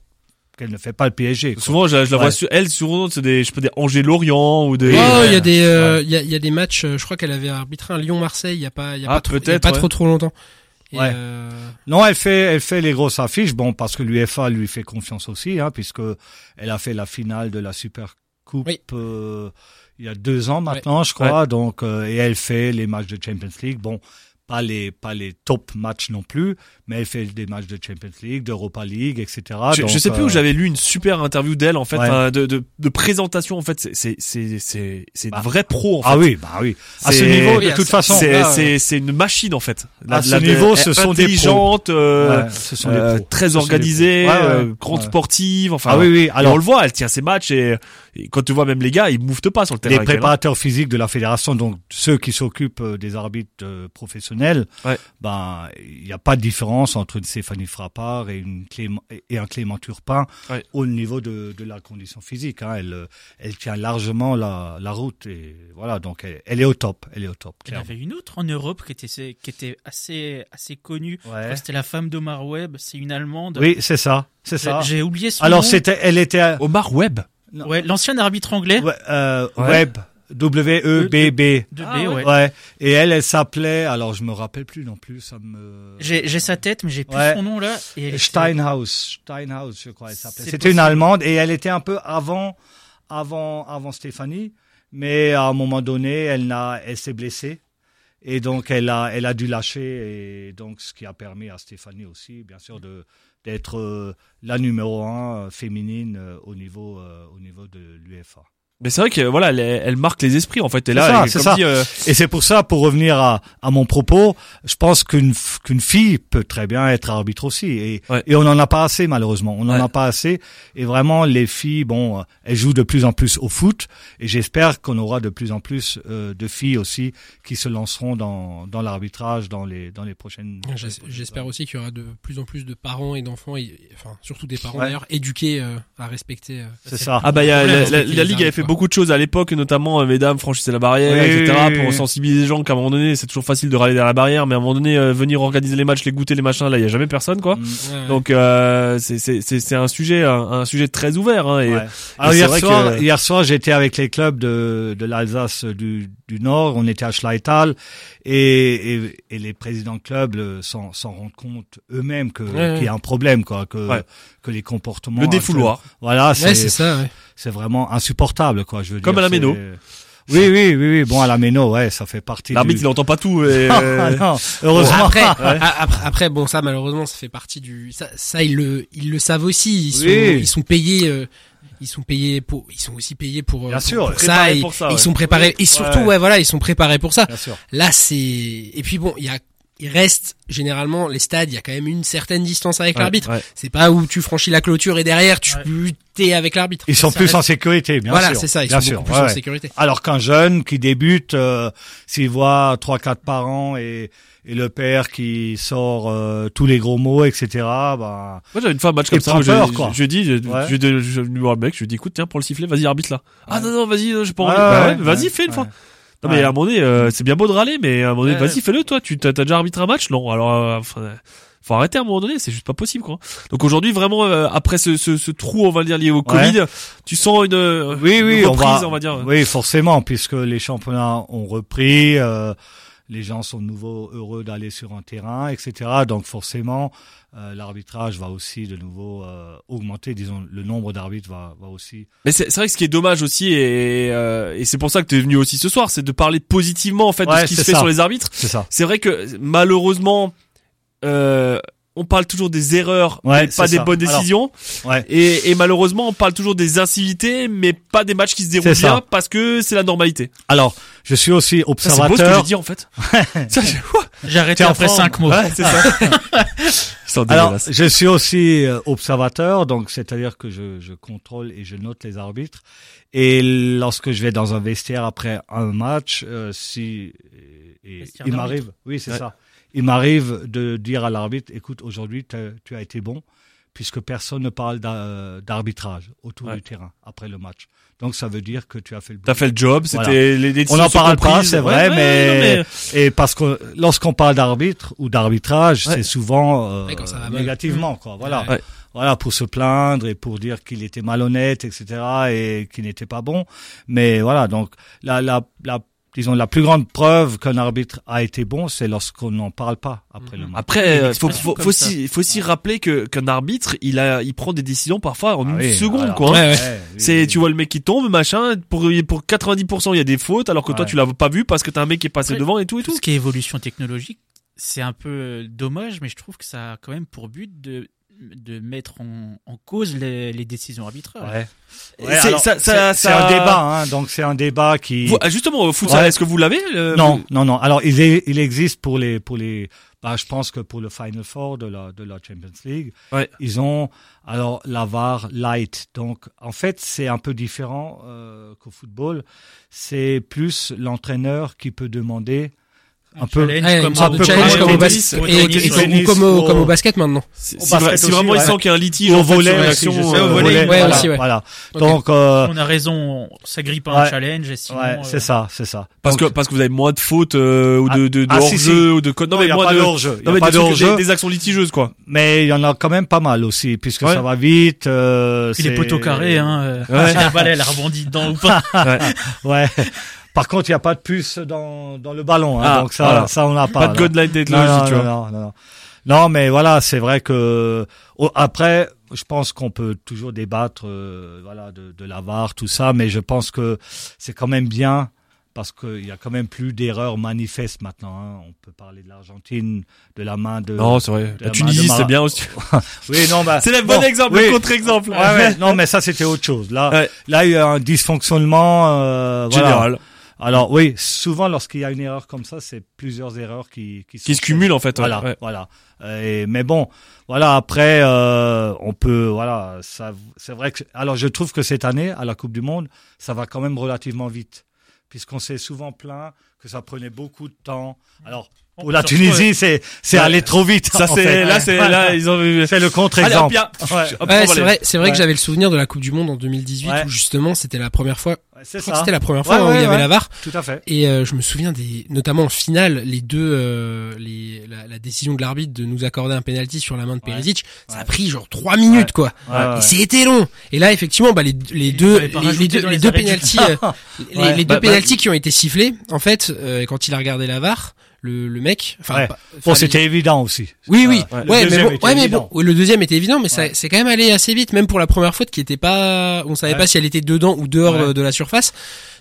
H: qu'elle ne fait pas le PSG. quoi.
E: Souvent, je, la- je la vois
H: Ouais.
E: sur elle, souvent c'est des, je peux des Angers Lorient ou des.
F: Oh, il y a des, euh, il y a, il y a des matchs. euh, Je crois qu'elle avait arbitré un Lyon-Marseille. Il y a pas, il y a
E: Ah,
F: pas trop, y a pas
E: ouais.
F: trop trop longtemps. Et,
H: Ouais.
F: euh,
H: Non, elle fait, elle fait les grosses affiches. Bon, parce que l'UEFA lui fait confiance aussi, hein, puisque elle a fait la finale de la Super Coupe
F: Oui.
H: euh, il y a deux ans maintenant, je crois. Donc, euh, et elle fait les matchs de Champions League. Bon, pas les, pas les top matchs non plus, mais elle fait des matchs de Champions League, d'Europa League, etc.
E: je, je
H: Donc,
E: sais plus
H: euh,
E: où j'avais lu une super interview d'elle en fait,
H: Ouais.
E: de, de, de présentation en fait. C'est c'est c'est c'est c'est
H: Bah.
E: une vraie pro en fait.
H: Ah oui, bah oui. À ce niveau,
F: oui,
H: de toute façon,
E: C'est
F: là,
E: c'est c'est une machine en fait.
H: À ce niveau, ce sont des
E: intelligentes, euh,
H: ouais, ce sont
E: euh,
H: des pros.
E: très
H: Ce
E: organisées.
H: Ouais, ouais,
E: euh, grande
H: ouais.
E: sportive. Enfin,
H: Ah oui, oui.
E: et on
H: Alors,
E: le voit, elle tient ses matchs et, et quand tu vois même les gars, ils mouvent pas sur le terrain.
H: les
E: hein.
H: préparateurs physiques de la fédération, donc ceux qui s'occupent euh, des arbitres euh, professionnels,
E: Ouais.
H: ben il n'y a pas de différence entre une Stéphanie Frappard et une Clément, et un Clément Turpin
E: Ouais.
H: au niveau de, de la condition physique. Hein. Elle, euh, elle tient largement la, la route et voilà, donc elle, elle est au top, elle est au top.
G: Il y en avait une autre en Europe qui était, qui était assez, assez connue.
H: Ouais.
G: C'était la femme d'Omar Webb. C'est une Allemande.
H: Oui, c'est ça, c'est
G: J'ai-
H: ça.
G: J'ai oublié son
H: Alors
G: nom.
H: c'était, elle était à-
E: Omar Webb.
G: Ouais, l'ancien arbitre anglais.
H: ouais, euh,
E: Ouais.
H: Web, W E B B.
G: De
E: Ah,
G: B,
E: ouais.
G: ouais.
H: Et elle, elle s'appelait, alors je me rappelle plus non plus, ça me.
G: J'ai sa tête, mais j'ai plus
H: Ouais.
G: son nom là. Et elle était-
H: Steinhaus, Steinhaus, je crois, elle s'appelait. C'était une. Allemande et elle était un peu avant, avant, avant Stéphanie, mais à un moment donné, elle n'a, elle s'est blessée et donc elle a, elle a dû lâcher et donc ce qui a permis à Stéphanie aussi, bien sûr, de d'être euh, la numéro un euh, féminine euh, au niveau, au niveau de l'UEFA.
E: Mais c'est vrai que voilà, elle, elle marque les esprits en fait. Et
H: C'est
E: là,
H: ça,
E: comme
H: ça.
E: dit, euh,
H: Et c'est pour ça, pour revenir à, à mon propos, je pense qu'une qu'une fille peut très bien être arbitre aussi. Et,
E: Ouais.
H: et on n'en a pas assez, malheureusement. On n'en
E: Ouais.
H: a pas assez. Et vraiment, les filles, bon, euh, elles jouent de plus en plus au foot. Et j'espère qu'on aura de plus en plus euh, de filles aussi qui se lanceront dans, dans l'arbitrage dans les, dans les prochaines
F: J'es- J'espère aussi qu'il y aura de plus en plus de parents et d'enfants, et- enfin surtout des parents
H: Ouais.
F: d'ailleurs, éduqués euh, à respecter. euh,
H: C'est ça.
E: ah bah il y a, la, la- la ligue avait fait. Beaucoup de choses à l'époque, notamment euh, mesdames franchissez la barrière,
H: Oui,
E: etc.
H: oui, oui,
E: pour
H: oui.
E: sensibiliser les gens qu'à un moment donné, c'est toujours facile de râler derrière la barrière, mais à un moment donné, euh, venir organiser les matchs, les goûter, les machins, là, il y a jamais personne quoi.
H: Mm.
F: ouais.
E: Donc euh, c'est c'est c'est c'est un sujet un, un sujet très ouvert hein, et
H: Ouais. Alors hier
E: vrai
H: soir,
E: que-
H: hier soir, j'étais avec les clubs de, de l'Alsace du, du Nord. On était à Schleital et, et, et les présidents de clubs euh, s'en s'en rendent compte eux-mêmes que
F: Ouais,
H: qu'il y a un problème, quoi, que
E: Ouais.
H: que les comportements.
E: le défouloir.
H: Voilà,
F: Ouais,
H: c'est
F: c'est ça.
H: C'est vraiment insupportable, quoi. Je veux
E: Comme
H: dire,
E: à la Méno.
H: Oui, oui, oui, oui. Bon, à la Méno, ouais, ça fait partie.
E: L'arbitre
H: du...
E: il entend pas tout. Et,
H: Ah,
E: euh,
H: non, heureusement.
F: Après, après, après, bon, ça malheureusement, ça fait partie du. Ça, ça ils le, ils le savent aussi. Ils sont,
H: Oui.
F: ils sont payés. euh, ils sont payés pour. Ils sont aussi payés pour. euh,
H: Bien
F: pour-
H: sûr,
F: pour ça. et-
E: pour ça,
F: Ils sont préparés. Et surtout,
H: Ouais.
F: ouais, voilà, ils sont préparés pour ça.
H: Bien sûr.
F: Là, c'est. Et puis bon, il y a. il reste généralement les stades, il y a quand même une certaine distance avec
E: Ouais,
F: l'arbitre.
E: ouais.
F: C'est pas où tu franchis la clôture et derrière tu
G: Ouais.
F: t'es avec l'arbitre.
H: Ils sont
F: Ça
H: plus
F: reste-
H: en sécurité, bien
F: voilà,
H: sûr.
F: c'est ça, ils
H: bien
F: sont
H: sûr,
F: beaucoup plus
H: ouais,
F: en
H: ouais.
F: sécurité.
H: Alors qu'un jeune qui débute, euh, s'il voit trois quatre parents et, et le père qui sort euh, tous les gros mots, etc. Bah,
E: Moi, j'avais une fois un match comme ça. où je,
H: peur, quoi.
E: je, je dis, je,
H: Ouais.
E: je, je, je, je mec, je lui dis, écoute, tiens, pour le sifflet, vas-y, arbitre là. Ah non, non, vas-y, j'ai pas envie. Bah
H: ouais,
E: ouais, vas-y,
H: ouais,
E: fais une
H: ouais.
E: fois. Non, mais à un moment donné, euh, c'est bien beau de râler, mais à un moment donné,
F: Ouais.
E: vas-y, fais-le, toi. Tu t'as déjà arbitré un match? Non. Alors, euh, faut arrêter à un moment donné, c'est juste pas possible, quoi. Donc aujourd'hui, vraiment, euh, après ce, ce, ce trou, on va dire, lié au Covid, tu sens une, euh,
H: oui, oui,
E: une
H: on
E: reprise,
H: va,
E: on va dire.
H: Oui, forcément, puisque les championnats ont repris, euh, les gens sont de nouveau heureux d'aller sur un terrain, etc. Donc forcément, euh, l'arbitrage va aussi de nouveau euh, augmenter. Disons, le nombre d'arbitres va, va aussi.
E: Mais c'est c'est vrai que ce qui est dommage aussi, et, euh, et c'est pour ça que tu es venu aussi ce soir, c'est de parler positivement, en fait, de ce qui se fait sur les arbitres.
H: C'est ça.
E: C'est vrai que malheureusement, euh, on parle toujours des erreurs,
H: Ouais,
E: mais pas des
H: ça.
E: bonnes
H: Alors,
E: décisions.
H: Ouais.
E: Et, et malheureusement, on parle toujours des incivilités, mais pas des matchs qui se déroulent bien parce que c'est la normalité.
H: Alors, je suis aussi
E: Ça, C'est beau ce que j'ai
H: observateur.
E: dit en fait. J'ai-
G: arrêté après
H: forme.
G: cinq mots.
E: Ouais, c'est ça. Sont
H: Alors, je suis aussi euh, observateur, donc c'est-à-dire que je, je contrôle et je note les arbitres. Et lorsque je vais dans un vestiaire après un match, euh, si et, il m'arrive, oui c'est
E: Ouais.
H: ça, il m'arrive de dire à l'arbitre, écoute, aujourd'hui tu as été bon, puisque personne ne parle d'a- d'arbitrage autour
E: Ouais.
H: du terrain après le match. Donc ça veut dire que tu as fait le
E: T'as fait le job, c'était
H: Voilà.
E: les,
H: On
E: décisions
H: n'en
E: sont
H: parle pas, c'est vrai,
E: Ouais,
H: mais,
E: non,
H: et parce que lorsqu'on parle d'arbitre ou d'arbitrage,
E: Ouais.
H: c'est souvent euh, négativement, quoi. Voilà,
E: Ouais.
H: voilà, pour se plaindre et pour dire qu'il était malhonnête, etc., et qu'il n'était pas bon. Mais voilà, donc la, la, la, disons la plus grande preuve qu'un arbitre a été bon, c'est lorsqu'on n'en parle pas après le match.
E: Après, euh, faut, faut, faut aussi, faut aussi rappeler que qu'un arbitre, il a, il prend des décisions parfois en
H: Ah
E: une
H: oui,
E: seconde, quoi.
F: Ouais, ouais.
E: C'est,
H: oui.
E: tu vois le mec qui tombe, machin. Pour pour 90%, il y a des fautes, alors que toi tu l'as pas vu parce que t'as un mec qui est passé
G: Après,
E: devant et tout et
G: Tout
E: tout.
G: ce qui est évolution technologique, c'est un peu dommage, mais je trouve que ça a quand même pour but de de mettre en, en cause les, les décisions.
H: Ouais. Ouais,
E: c'est- ça- ça- ça-
H: un débat, hein, donc c'est un débat qui.
E: Vous- ah, justement, au futsal,
H: Ouais.
E: est-ce que vous l'avez
H: Non, non, non. Alors, il, est, il existe pour les, pour les, bah, je pense que pour le Final Four de la, de la Champions League,
E: Ouais.
H: ils ont alors la VAR light. Donc, en fait, c'est un peu différent euh, qu'au football. C'est plus l'entraîneur qui peut demander un peu.
F: Ouais,
G: comme
F: une sorte
H: un
F: de
H: peu
F: challenge
H: comme
F: comme
H: au
F: basket
G: au
F: et,
G: tennis,
F: et-
G: au
F: ou
H: tennis,
F: comme au,
H: au-
F: comme au basket maintenant.
E: Si,
H: Au
E: si
H: basket
E: vra- si
H: aussi,
E: vraiment il sent qu'il y a un litige
H: Ou au
E: en
H: volet
E: action,
G: volet,
H: voilà. Donc, euh,
G: On a raison, ça pas un
H: Ouais.
G: challenge et sinon.
H: ouais,
G: euh,
H: c'est ça, c'est ça.
E: parce
H: Donc,
E: que parce que vous avez moins de fautes euh, ou de de, de
H: Ah,
E: hors
H: si, si.
E: jeu ou de non mais
H: il n'y a
E: moins
H: pas
E: de
H: de
E: non mais des,
H: de
E: actions litigieuses quoi.
H: Mais il y en a quand même pas mal aussi, puisque ça va vite. Euh,
G: les
H: c'est-
G: poteaux carrés, hein. euh, la balle elle a rebondi dedans ou pas.
H: Ouais. Par contre, il n'y a pas de puce dans, dans le ballon, hein,
E: Ah,
H: donc ça,
E: voilà.
H: ça on n'a pas.
E: Pas de
H: non,
E: technologie,
H: non,
E: tu vois.
H: non, non, non. Non, mais voilà, c'est vrai que oh, après, je pense qu'on peut toujours débattre, euh, voilà, de, de la VAR, tout ça, mais je pense que c'est quand même bien parce qu'il y a quand même plus d'erreurs manifestes maintenant. Hein. On peut parler de l'Argentine, de la main de.
E: Non, c'est vrai. La
H: la main
E: Tunisie, c'est bien aussi.
H: oui, non, bah,
E: C'est le bon
H: bon,
E: exemple,
H: oui.
E: le contre-exemple.
H: Ouais, ouais, non, mais ça c'était autre chose. Là,
E: Ouais.
H: là, il y a un dysfonctionnement euh, voilà. Alors oui, souvent lorsqu'il y a une erreur comme ça, c'est plusieurs erreurs qui qui,
E: Qui se cumulent en fait. ouais.
H: Voilà,
E: Ouais.
H: voilà. Euh, et- mais bon, voilà. Après, euh, on peut, voilà. Ça, c'est vrai que. Alors, je trouve que cette année, à la Coupe du Monde, ça va quand même relativement vite, puisqu'on s'est souvent plaint que ça prenait beaucoup de temps. Alors, pour la Tunisie, c'est c'est
E: Ouais.
H: aller trop vite.
E: Ça c'est
H: fait.
E: là c'est là ils ont
H: C'est le contre-exemple. Ouais.
F: c'est vrai, c'est vrai
H: Ouais.
F: que j'avais le souvenir de la Coupe du Monde en 2018
H: Ouais.
F: où justement c'était la première fois.
H: C'est ça.
F: c'était la première fois
H: Ouais,
F: où il y avait
H: ouais.
F: la VAR.
H: Tout à fait.
F: Et euh, je me souviens des, notamment en finale, les deux, euh, les, la, la décision de l'arbitre de nous accorder un penalty sur la main de. Perisic, ça a pris genre trois minutes quoi. Et c'était long. Et là effectivement, bah les, les deux, les, les deux,
G: dans
F: les deux
G: arrêts de
F: penalties, euh, les,
E: Bah,
F: deux
E: bah,
F: penalties qui ont été sifflés, en fait, euh, quand il a regardé la VAR, le, le mec, enfin,
H: Ouais. Bon, c'était évident aussi.
F: oui, oui,
H: Ouais.
F: ouais,
H: Le
F: mais
H: deuxième
F: bon,
H: était
F: ouais, mais
H: évident.
F: bon, oui, le deuxième était évident, mais ça, c'est quand même allé assez vite, même pour la première faute qui était pas, on savait
H: Ouais.
F: pas si elle était dedans ou dehors
H: Ouais.
F: de, la surface.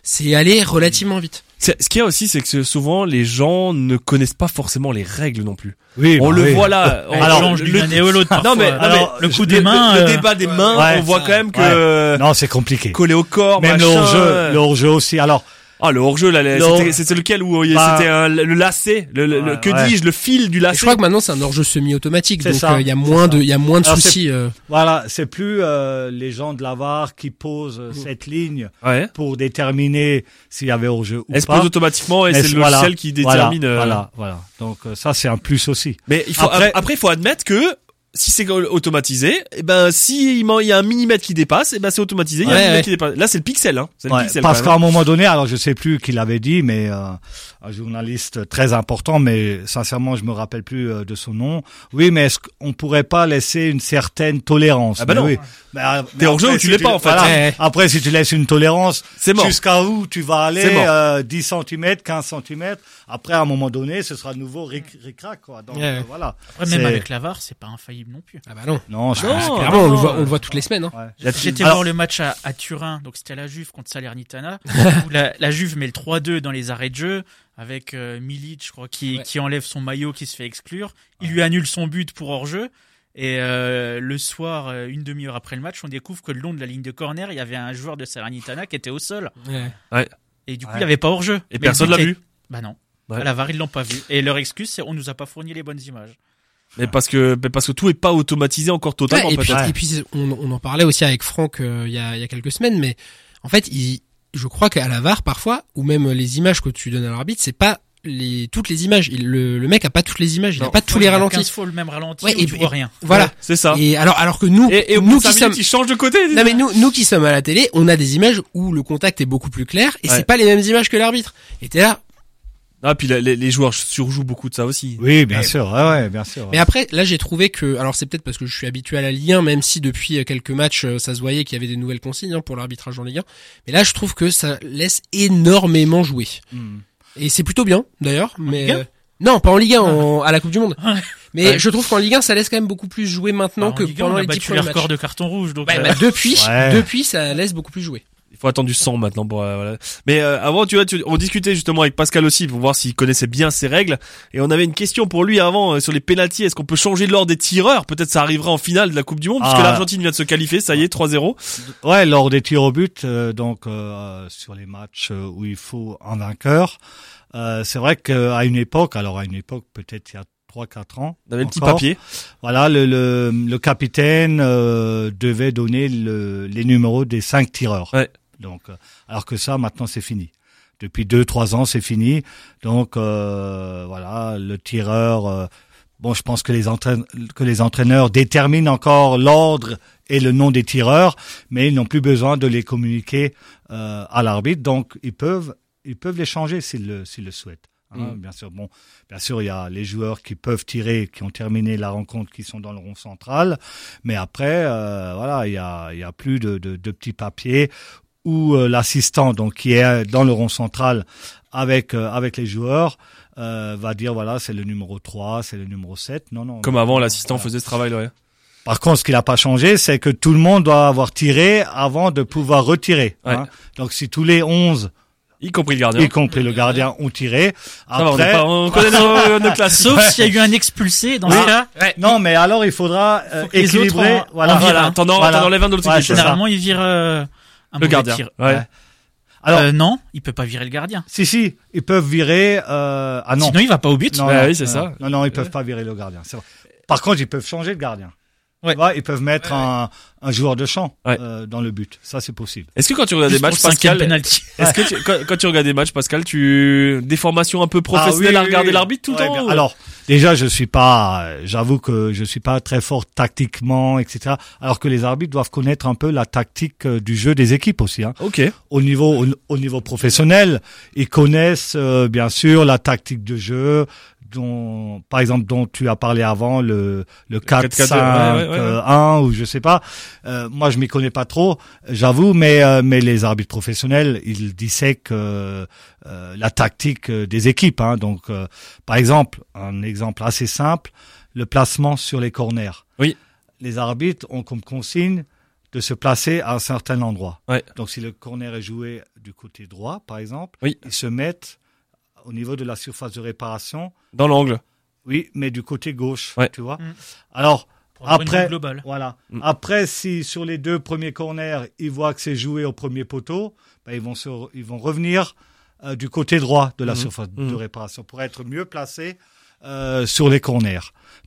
F: C'est allé relativement vite.
E: Ce qu'il y a aussi, c'est que souvent les gens ne connaissent pas forcément les règles non plus.
H: Oui,
E: On
H: bah
E: le
H: oui.
E: voit là. on-
H: Alors,
G: ou l'autre.
E: Non mais,
G: parfois.
E: non, mais
H: Alors,
G: le coup
E: le-
G: des mains.
E: le,
G: euh,
E: débat des mains,
H: Ouais,
E: on voit
F: ça.
E: quand même que
H: Non, c'est compliqué.
E: collé au corps,
H: Même le
E: machin,
H: hors-jeu,
E: euh,
H: le hors-jeu aussi. Alors,
E: Ah, le hors-jeu, là, c'était- c'était lequel où il y a-
H: Bah,
E: c'était un- le lacet, le, le-
H: Ouais,
E: que
H: ouais.
E: dis-je, le fil du
F: Et
E: lacet.
F: je crois que maintenant c'est un hors-jeu semi-automatique, donc euh, il y a moins de, il y a moins de
H: Alors,
F: soucis. euh.
H: Voilà, c'est plus euh, les gens de la VAR qui posent euh, cette ligne
E: Ouais.
H: pour déterminer s'il y avait hors-jeu ou
E: Elle se
H: pas.
E: pose automatiquement et c'est le
H: voilà,
E: logiciel qui
H: voilà,
E: détermine. euh,
H: Voilà, voilà. Donc euh, ça c'est un plus aussi.
E: Mais il faut
H: Après-
E: après, il faut admettre que si c'est automatisé, et ben si il y a un millimètre qui dépasse, et ben c'est automatisé. Il y a un
F: Ouais,
E: millimètre
F: ouais.
E: qui dépasse. Là c'est le pixel, hein. C'est le
H: Ouais,
E: pixel.
H: parce qu'à un moment donné, alors je sais plus qui l'avait dit, mais euh, un journaliste très important, mais sincèrement je me rappelle plus euh, de son nom. Oui, mais est-ce qu'on pourrait pas laisser une certaine tolérance?
E: Ah
H: Mais
E: non.
H: oui. Mais, euh,
E: T'es
H: mais
E: hors jeu
H: après,
E: ou tu
H: si
E: l'es pas, en fait.
H: voilà.
F: Ouais, ouais.
H: Après, si tu laisses une tolérance,
E: C'est mort.
H: jusqu'à où tu vas aller euh, 10 cm, 15 cm. Après, à un moment donné, ce sera de nouveau ric ric-rac, quoi. Donc
F: Ouais.
H: euh, voilà.
G: Après, même avec la VAR, c'est pas infaillible non plus.
F: Ah bah non.
H: Non, je
E: Non.
H: pense que-
F: Clairement, on le voit, on le voit toutes les semaines. Hein.
H: ouais.
G: J'étais
H: Alors-
G: voir le match à, à Turin, donc c'était la Juve contre Salernitana, où la, la Juve met le 3-2 dans les arrêts de jeu, avec euh, Milic, je crois, qui,
F: Ouais.
G: qui enlève son maillot, qui se fait exclure. Il lui annule son but pour hors-jeu. Et euh, le soir, euh, une demi-heure après le match, on découvre que le long de la ligne de corner, il y avait un joueur de Salernitana qui était au sol.
F: Ouais.
G: Et du coup,
H: Ouais.
G: il n'y avait pas hors-jeu.
E: Et
G: Mais
E: personne l'a vu.
G: Bah non.
E: Ouais.
G: À la VAR, ils l'ont pas vu. Et leur excuse, c'est on nous a pas fourni les bonnes images.
E: Mais parce que, mais parce que tout est pas automatisé encore totalement
F: Ouais, et, puis,
E: peut-être.
F: et puis on, on en parlait aussi avec Franck euh, il y, a, il y a quelques semaines, mais en fait, il, je crois qu'à la VAR parfois, ou même les images que tu donnes à l'arbitre, c'est pas les toutes les images. Il, le, le mec a pas toutes les images, il a
E: Non.
F: pas tous les
G: a
F: ralentis.
G: 15 fois le même ralenti,
F: Ouais, et-
G: tu
F: et-
G: vois rien.
F: Voilà.
E: Ouais, c'est ça.
F: Et alors, alors que nous,
E: Et, et
F: nous qui sommes,
E: minutes, il change de côté.
F: non mais nous, nous qui sommes à la télé, on a des images où le contact est beaucoup plus clair et
E: Ouais.
F: c'est pas les mêmes images que l'arbitre. Et t'es là.
E: Ah, puis les, les joueurs surjouent beaucoup de ça aussi.
H: Oui, bien
F: Mais-
H: sûr. Ouais, ouais, bien sûr.
F: Mais après, là, j'ai trouvé que, alors c'est peut-être parce que je suis habitué à la Ligue 1, même si depuis euh, quelques matchs, euh, ça se voyait qu'il y avait des nouvelles consignes hein, pour l'arbitrage en Ligue 1. Mais là, je trouve que ça laisse énormément jouer.
H: Hmm.
F: Et c'est plutôt bien, d'ailleurs. Mais
G: Ligue 1?
F: euh, non, pas en Ligue 1, en- à la Coupe du Monde.
G: Ouais.
F: Mais
E: Ouais.
F: je trouve qu'en Ligue 1, ça laisse quand même beaucoup plus jouer maintenant
G: Bah,
F: que
G: Ligue 1, on
F: pendant
G: a
F: les dix
G: battu
F: premiers
G: les records
F: matchs.
G: de carton rouge. Donc, euh,
F: bah, depuis,
H: Ouais.
F: depuis, ça laisse beaucoup plus jouer.
E: Il faut attendre du sang maintenant pour euh, voilà. Mais euh, avant, tu vois, tu- on discutait justement avec Pascal aussi pour voir s'il connaissait bien ces règles. Et on avait une question pour lui avant euh, sur les pénalties. Est-ce qu'on peut changer l'ordre des tireurs? Peut-être ça arrivera en finale de la Coupe du Monde, puisque
H: Ah.
E: l'Argentine vient de se qualifier. Ça y est, 3-0.
H: Ouais, lors des tirs au but, euh, donc euh, sur les matchs euh, où il faut un vainqueur, euh, c'est vrai qu'à une époque, alors à une époque peut-être il y a 3-4 ans,
E: On avait le petit papier.
H: Voilà, le, le, le capitaine euh, devait donner le, les numéros des cinq tireurs.
E: Ouais.
H: Donc, euh, alors que ça, maintenant, c'est fini. Depuis deux, trois ans, c'est fini. Donc, euh, voilà, le tireur. euh, bon, je pense que les, entraîne- que les entraîneurs déterminent encore l'ordre et le nom des tireurs, mais ils n'ont plus besoin de les communiquer euh, à l'arbitre. Donc, ils peuvent, ils peuvent les changer s'ils le, s'ils le souhaitent. Hein,
E: Mm.
H: Bien sûr, bon, bien sûr, il y a les joueurs qui peuvent tirer, qui ont terminé la rencontre, qui sont dans le rond central, mais après, euh, voilà, il y a, il y a plus de, de, de petits papiers où euh, l'assistant, donc qui est dans le rond central avec euh, avec les joueurs, euh, va dire voilà, c'est le numéro 3, c'est le numéro 7. Non, non.
E: Comme
H: non,
E: avant,
H: non,
E: l'assistant
H: voilà.
E: faisait ce travail. Ouais.
H: Par contre, ce qui n'a pas changé, c'est que tout le monde doit avoir tiré avant de pouvoir retirer. hein. Donc, si tous les 11,
E: Y compris le gardien.
H: y compris le gardien, ont tiré,
E: on,
H: après,
E: pas- on connaît nos, nos classes.
G: Sauf s'il y a eu un expulsé, dans
H: Oui.
G: ce cas,
H: non, mais alors il faudra euh,
G: Faut que les autres
H: équilibrer. voilà,
G: en virent
E: Voilà,
G: un.
E: t'en en-
H: Voilà.
E: enlèves un de l'autre
H: Ouais,
G: généralement, il vire euh, un
E: Le gardien.
G: tir.
E: Ouais.
H: Ouais. Alors,
G: Euh, non, il peut pas virer le gardien.
H: si, si, ils peuvent virer. Euh, ah non.
G: Sinon, il va pas au but.
H: non,
E: Bah
H: non,
E: oui, c'est
H: non,
E: ça.
H: Non, non, ils peuvent pas virer le gardien. c'est vrai. Par contre, ils peuvent changer de gardien.
G: Ouais.
H: Vois, ils peuvent mettre un, un joueur de champ
E: Ouais.
H: euh, dans le but. Ça, c'est possible.
E: Est-ce que quand tu regardes des matchs, Pascal,
G: penalty.
E: est-ce que tu, quand, quand tu regardes des matchs, Pascal, tu des formations un peu professionnelles
H: Ah
E: à
H: oui,
E: regarder
H: oui,
E: l'arbitre tout le temps
H: bien. Alors, déjà, je suis pas, j'avoue que je suis pas très fort tactiquement, etc. Alors que les arbitres doivent connaître un peu la tactique euh, du jeu des équipes aussi. Hein.
E: Ok.
H: Au niveau, au, au niveau professionnel, ils connaissent euh, bien sûr la tactique de jeu, dont, par exemple, dont tu as parlé avant, le, le 4,
E: 4-4-2,
H: 5,
E: ouais, ouais, ouais,
H: euh, 1 ou je sais pas. Euh, moi, je m'y connais pas trop, j'avoue, mais euh, mais les arbitres professionnels, ils dissèquent euh, euh, la tactique des équipes. Hein. Donc, euh, par exemple, un exemple assez simple, le placement sur les corners.
E: Oui.
H: Les arbitres ont comme consigne de se placer à un certain endroit. Donc, si le corner est joué du côté droit, par exemple,
E: Oui.
H: ils se mettent au niveau de la surface de réparation.
E: Dans l'angle.
H: Oui, mais du côté gauche,
E: Ouais.
H: tu vois.
G: Mm.
H: Alors,
G: Pour
H: Après-
G: vue globale.
H: voilà.
E: Mm.
H: Après, si sur les deux premiers corners, ils voient que c'est joué au premier poteau, ben, ils vont se, ils vont revenir euh, du côté droit de la
E: Mhm.
H: surface de réparation pour être mieux placé euh, sur les corners.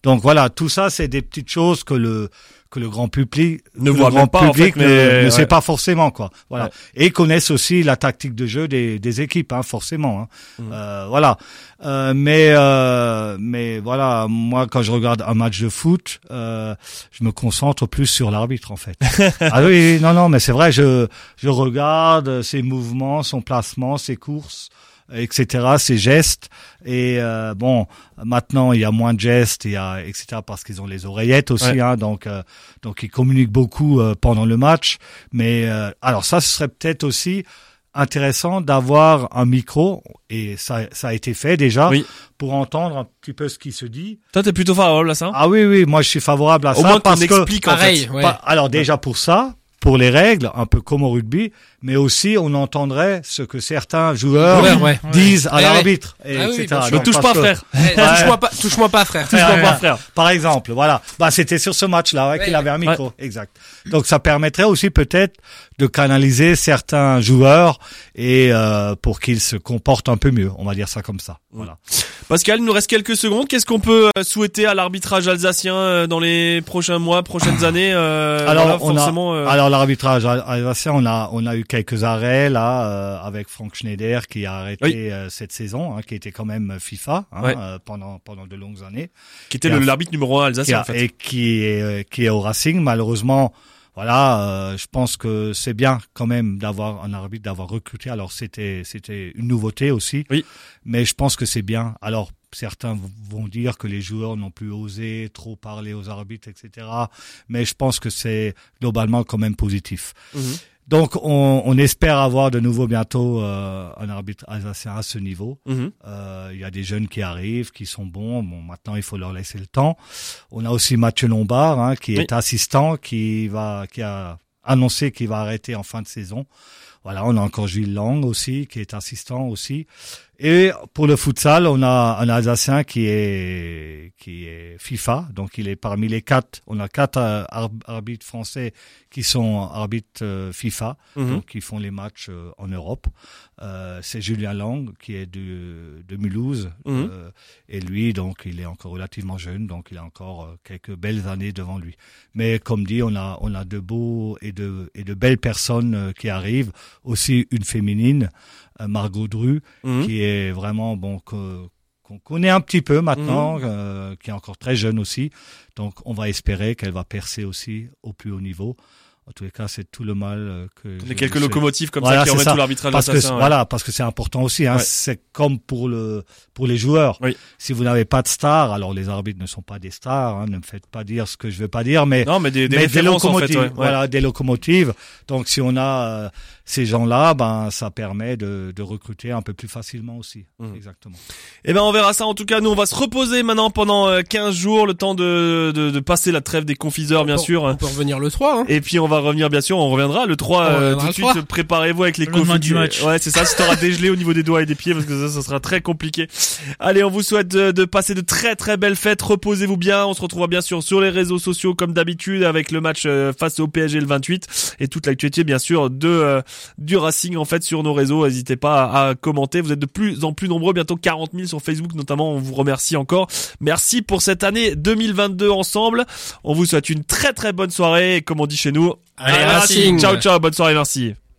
H: Donc voilà, tout ça, c'est des petites choses que le que le grand public
E: Ne voit
H: grand
E: pas, en fait,
H: ne,
E: mais-
H: ne
E: ouais.
H: sait pas forcément quoi. Voilà,
E: Ouais.
H: et connaissent aussi la tactique de jeu des, des équipes, hein, forcément. Hein.
E: Mhm.
H: Euh, voilà, Euh, mais euh, mais voilà, moi quand je regarde un match de foot, euh, je me concentre plus sur l'arbitre en fait. ah oui, oui, non non, mais c'est vrai, je je regarde ses mouvements, son placement, ses courses etc., ses gestes. Et euh, bon, maintenant il y a moins de gestes, il y a etc. parce qu'ils ont les oreillettes aussi,
E: Ouais.
H: hein, donc euh, donc ils communiquent beaucoup euh, pendant le match. Mais euh, alors ça, ce serait peut-être aussi intéressant d'avoir un micro et ça ça a été fait déjà
E: Oui.
H: pour entendre un petit peu ce qui se dit.
E: Toi, t'es plutôt favorable à ça?
H: Ah oui oui, moi je suis favorable à
E: Au
H: ça
E: moins qu'on
H: parce que
E: explique en
F: Pareil,
E: fait.
F: ouais.
H: pas- alors déjà pour ça, pour les règles, un peu comme au rugby, mais aussi on entendrait ce que certains joueurs
F: Ouais, ouais.
H: disent à
F: Ouais, ouais.
H: l'arbitre, et
F: Ah oui,
H: etc.
E: Ne touche pas, frère.
F: Touche-moi pas, touche-moi pas, frère.
E: Touche pas, frère.
H: Par exemple, voilà. Bah, c'était sur ce match-là qu'il avait un micro, exact. Donc ça permettrait aussi peut-être de canaliser certains joueurs et euh, pour qu'ils se comportent un peu mieux, on va dire ça comme ça. Voilà.
E: Pascal, il nous reste quelques secondes. Qu'est-ce qu'on peut euh, souhaiter à l'arbitrage alsacien euh, dans les prochains mois, prochaines années euh,
H: Alors,
E: voilà,
H: on a-
E: forcément, euh,
H: Alors l'arbitrage al- alsacien, on a on a eu quelques arrêts là euh, avec Frank Schneider qui a arrêté
E: Oui.
H: euh, cette saison, hein, qui était quand même FIFA hein,
E: Ouais.
H: euh, pendant pendant de longues années.
E: qui était l'arbitre numéro un alsacien
H: a-
E: en fait.
H: et qui est euh, qui est au Racing. Malheureusement, voilà, euh, je pense que c'est bien quand même d'avoir un arbitre, d'avoir recruté. Alors c'était c'était une nouveauté aussi,
E: Oui.
H: mais je pense que c'est bien. Alors certains vont dire que les joueurs n'ont plus osé trop parler aux arbitres, etc. Mais je pense que c'est globalement quand même positif.
E: Mhm.
H: Donc on, on espère avoir de nouveau bientôt euh, un arbitre alsacien à ce niveau.
E: Mhm.
H: Euh, Il y a des jeunes qui arrivent, qui sont bons. Bon, maintenant il faut leur laisser le temps. On a aussi Mathieu Lombard, hein, qui
E: Oui.
H: est assistant, qui va, qui a annoncé qu'il va arrêter en fin de saison. Voilà, on a encore Gilles Lang aussi, qui est assistant aussi. Et pour le futsal, on a un Alsacien qui est qui est FIFA, donc il est parmi les quatre. On a quatre euh, arb- arbitres français qui sont arbitres euh, FIFA,
E: Mhm.
H: donc qui font les matchs euh, en Europe. Euh, c'est Julien Lang qui est de, de Mulhouse
E: Mhm.
H: euh, et lui donc il est encore relativement jeune donc il a encore quelques belles années devant lui. Mais comme dit on a on a de beaux et de et de belles personnes qui arrivent aussi une féminine euh, Margot Dru
E: Mhm.
H: qui est vraiment bon que qu'on connaît un petit peu maintenant,
E: Mhm.
H: euh, qui est encore très jeune aussi. Donc on va espérer qu'elle va percer aussi au plus haut niveau. En tous les cas, c'est tout le mal euh, que
E: a quelques locomotives comme
H: Voilà,
E: ça qui remettent
H: ça.
E: tout l'arbitrage
H: parce que
E: ouais.
H: voilà parce que c'est important aussi hein,
E: Ouais.
H: c'est comme pour le pour les joueurs
E: Oui.
H: si vous n'avez pas de stars alors les arbitres ne sont pas des stars hein, ne me faites pas dire ce que je veux pas dire mais
E: Non, mais des, des
H: mais des
E: références en fait.
H: locomotives
E: ouais,
H: voilà des locomotives donc si on a euh, ces gens-là ben ça permet de, de recruter un peu plus facilement aussi
E: Mhm.
H: exactement
E: Eh ben on verra ça en tout cas nous on va se reposer maintenant pendant euh, 15 jours le temps de, de, de passer la trêve des confiseurs bien
F: peut-
E: sûr
F: On peut revenir le 3, hein.
E: et puis on va revenir bien sûr on reviendra. Le 3
F: On
E: euh, tout de suite
F: 3.
E: préparez-vous avec les
G: Le du match.
E: Ouais c'est ça. Si t'auras dégelé au niveau des doigts et des pieds parce que ça ça sera très compliqué. Allez on vous souhaite de, de passer de très très belles fêtes. Reposez-vous bien. On se retrouvera bien sûr sur les réseaux sociaux comme d'habitude avec le match euh, face au PSG le 28 et toute l'actualité bien sûr de euh, du Racing en fait sur nos réseaux. N'hésitez pas à, à commenter. Vous êtes de plus en plus nombreux. Bientôt 40 000 sur Facebook notamment. On vous remercie encore. Merci pour cette année 2022 ensemble. On vous souhaite une très très bonne soirée. Et comme on dit chez nous
F: Allez, Racing.
E: ciao ciao bonne soirée merci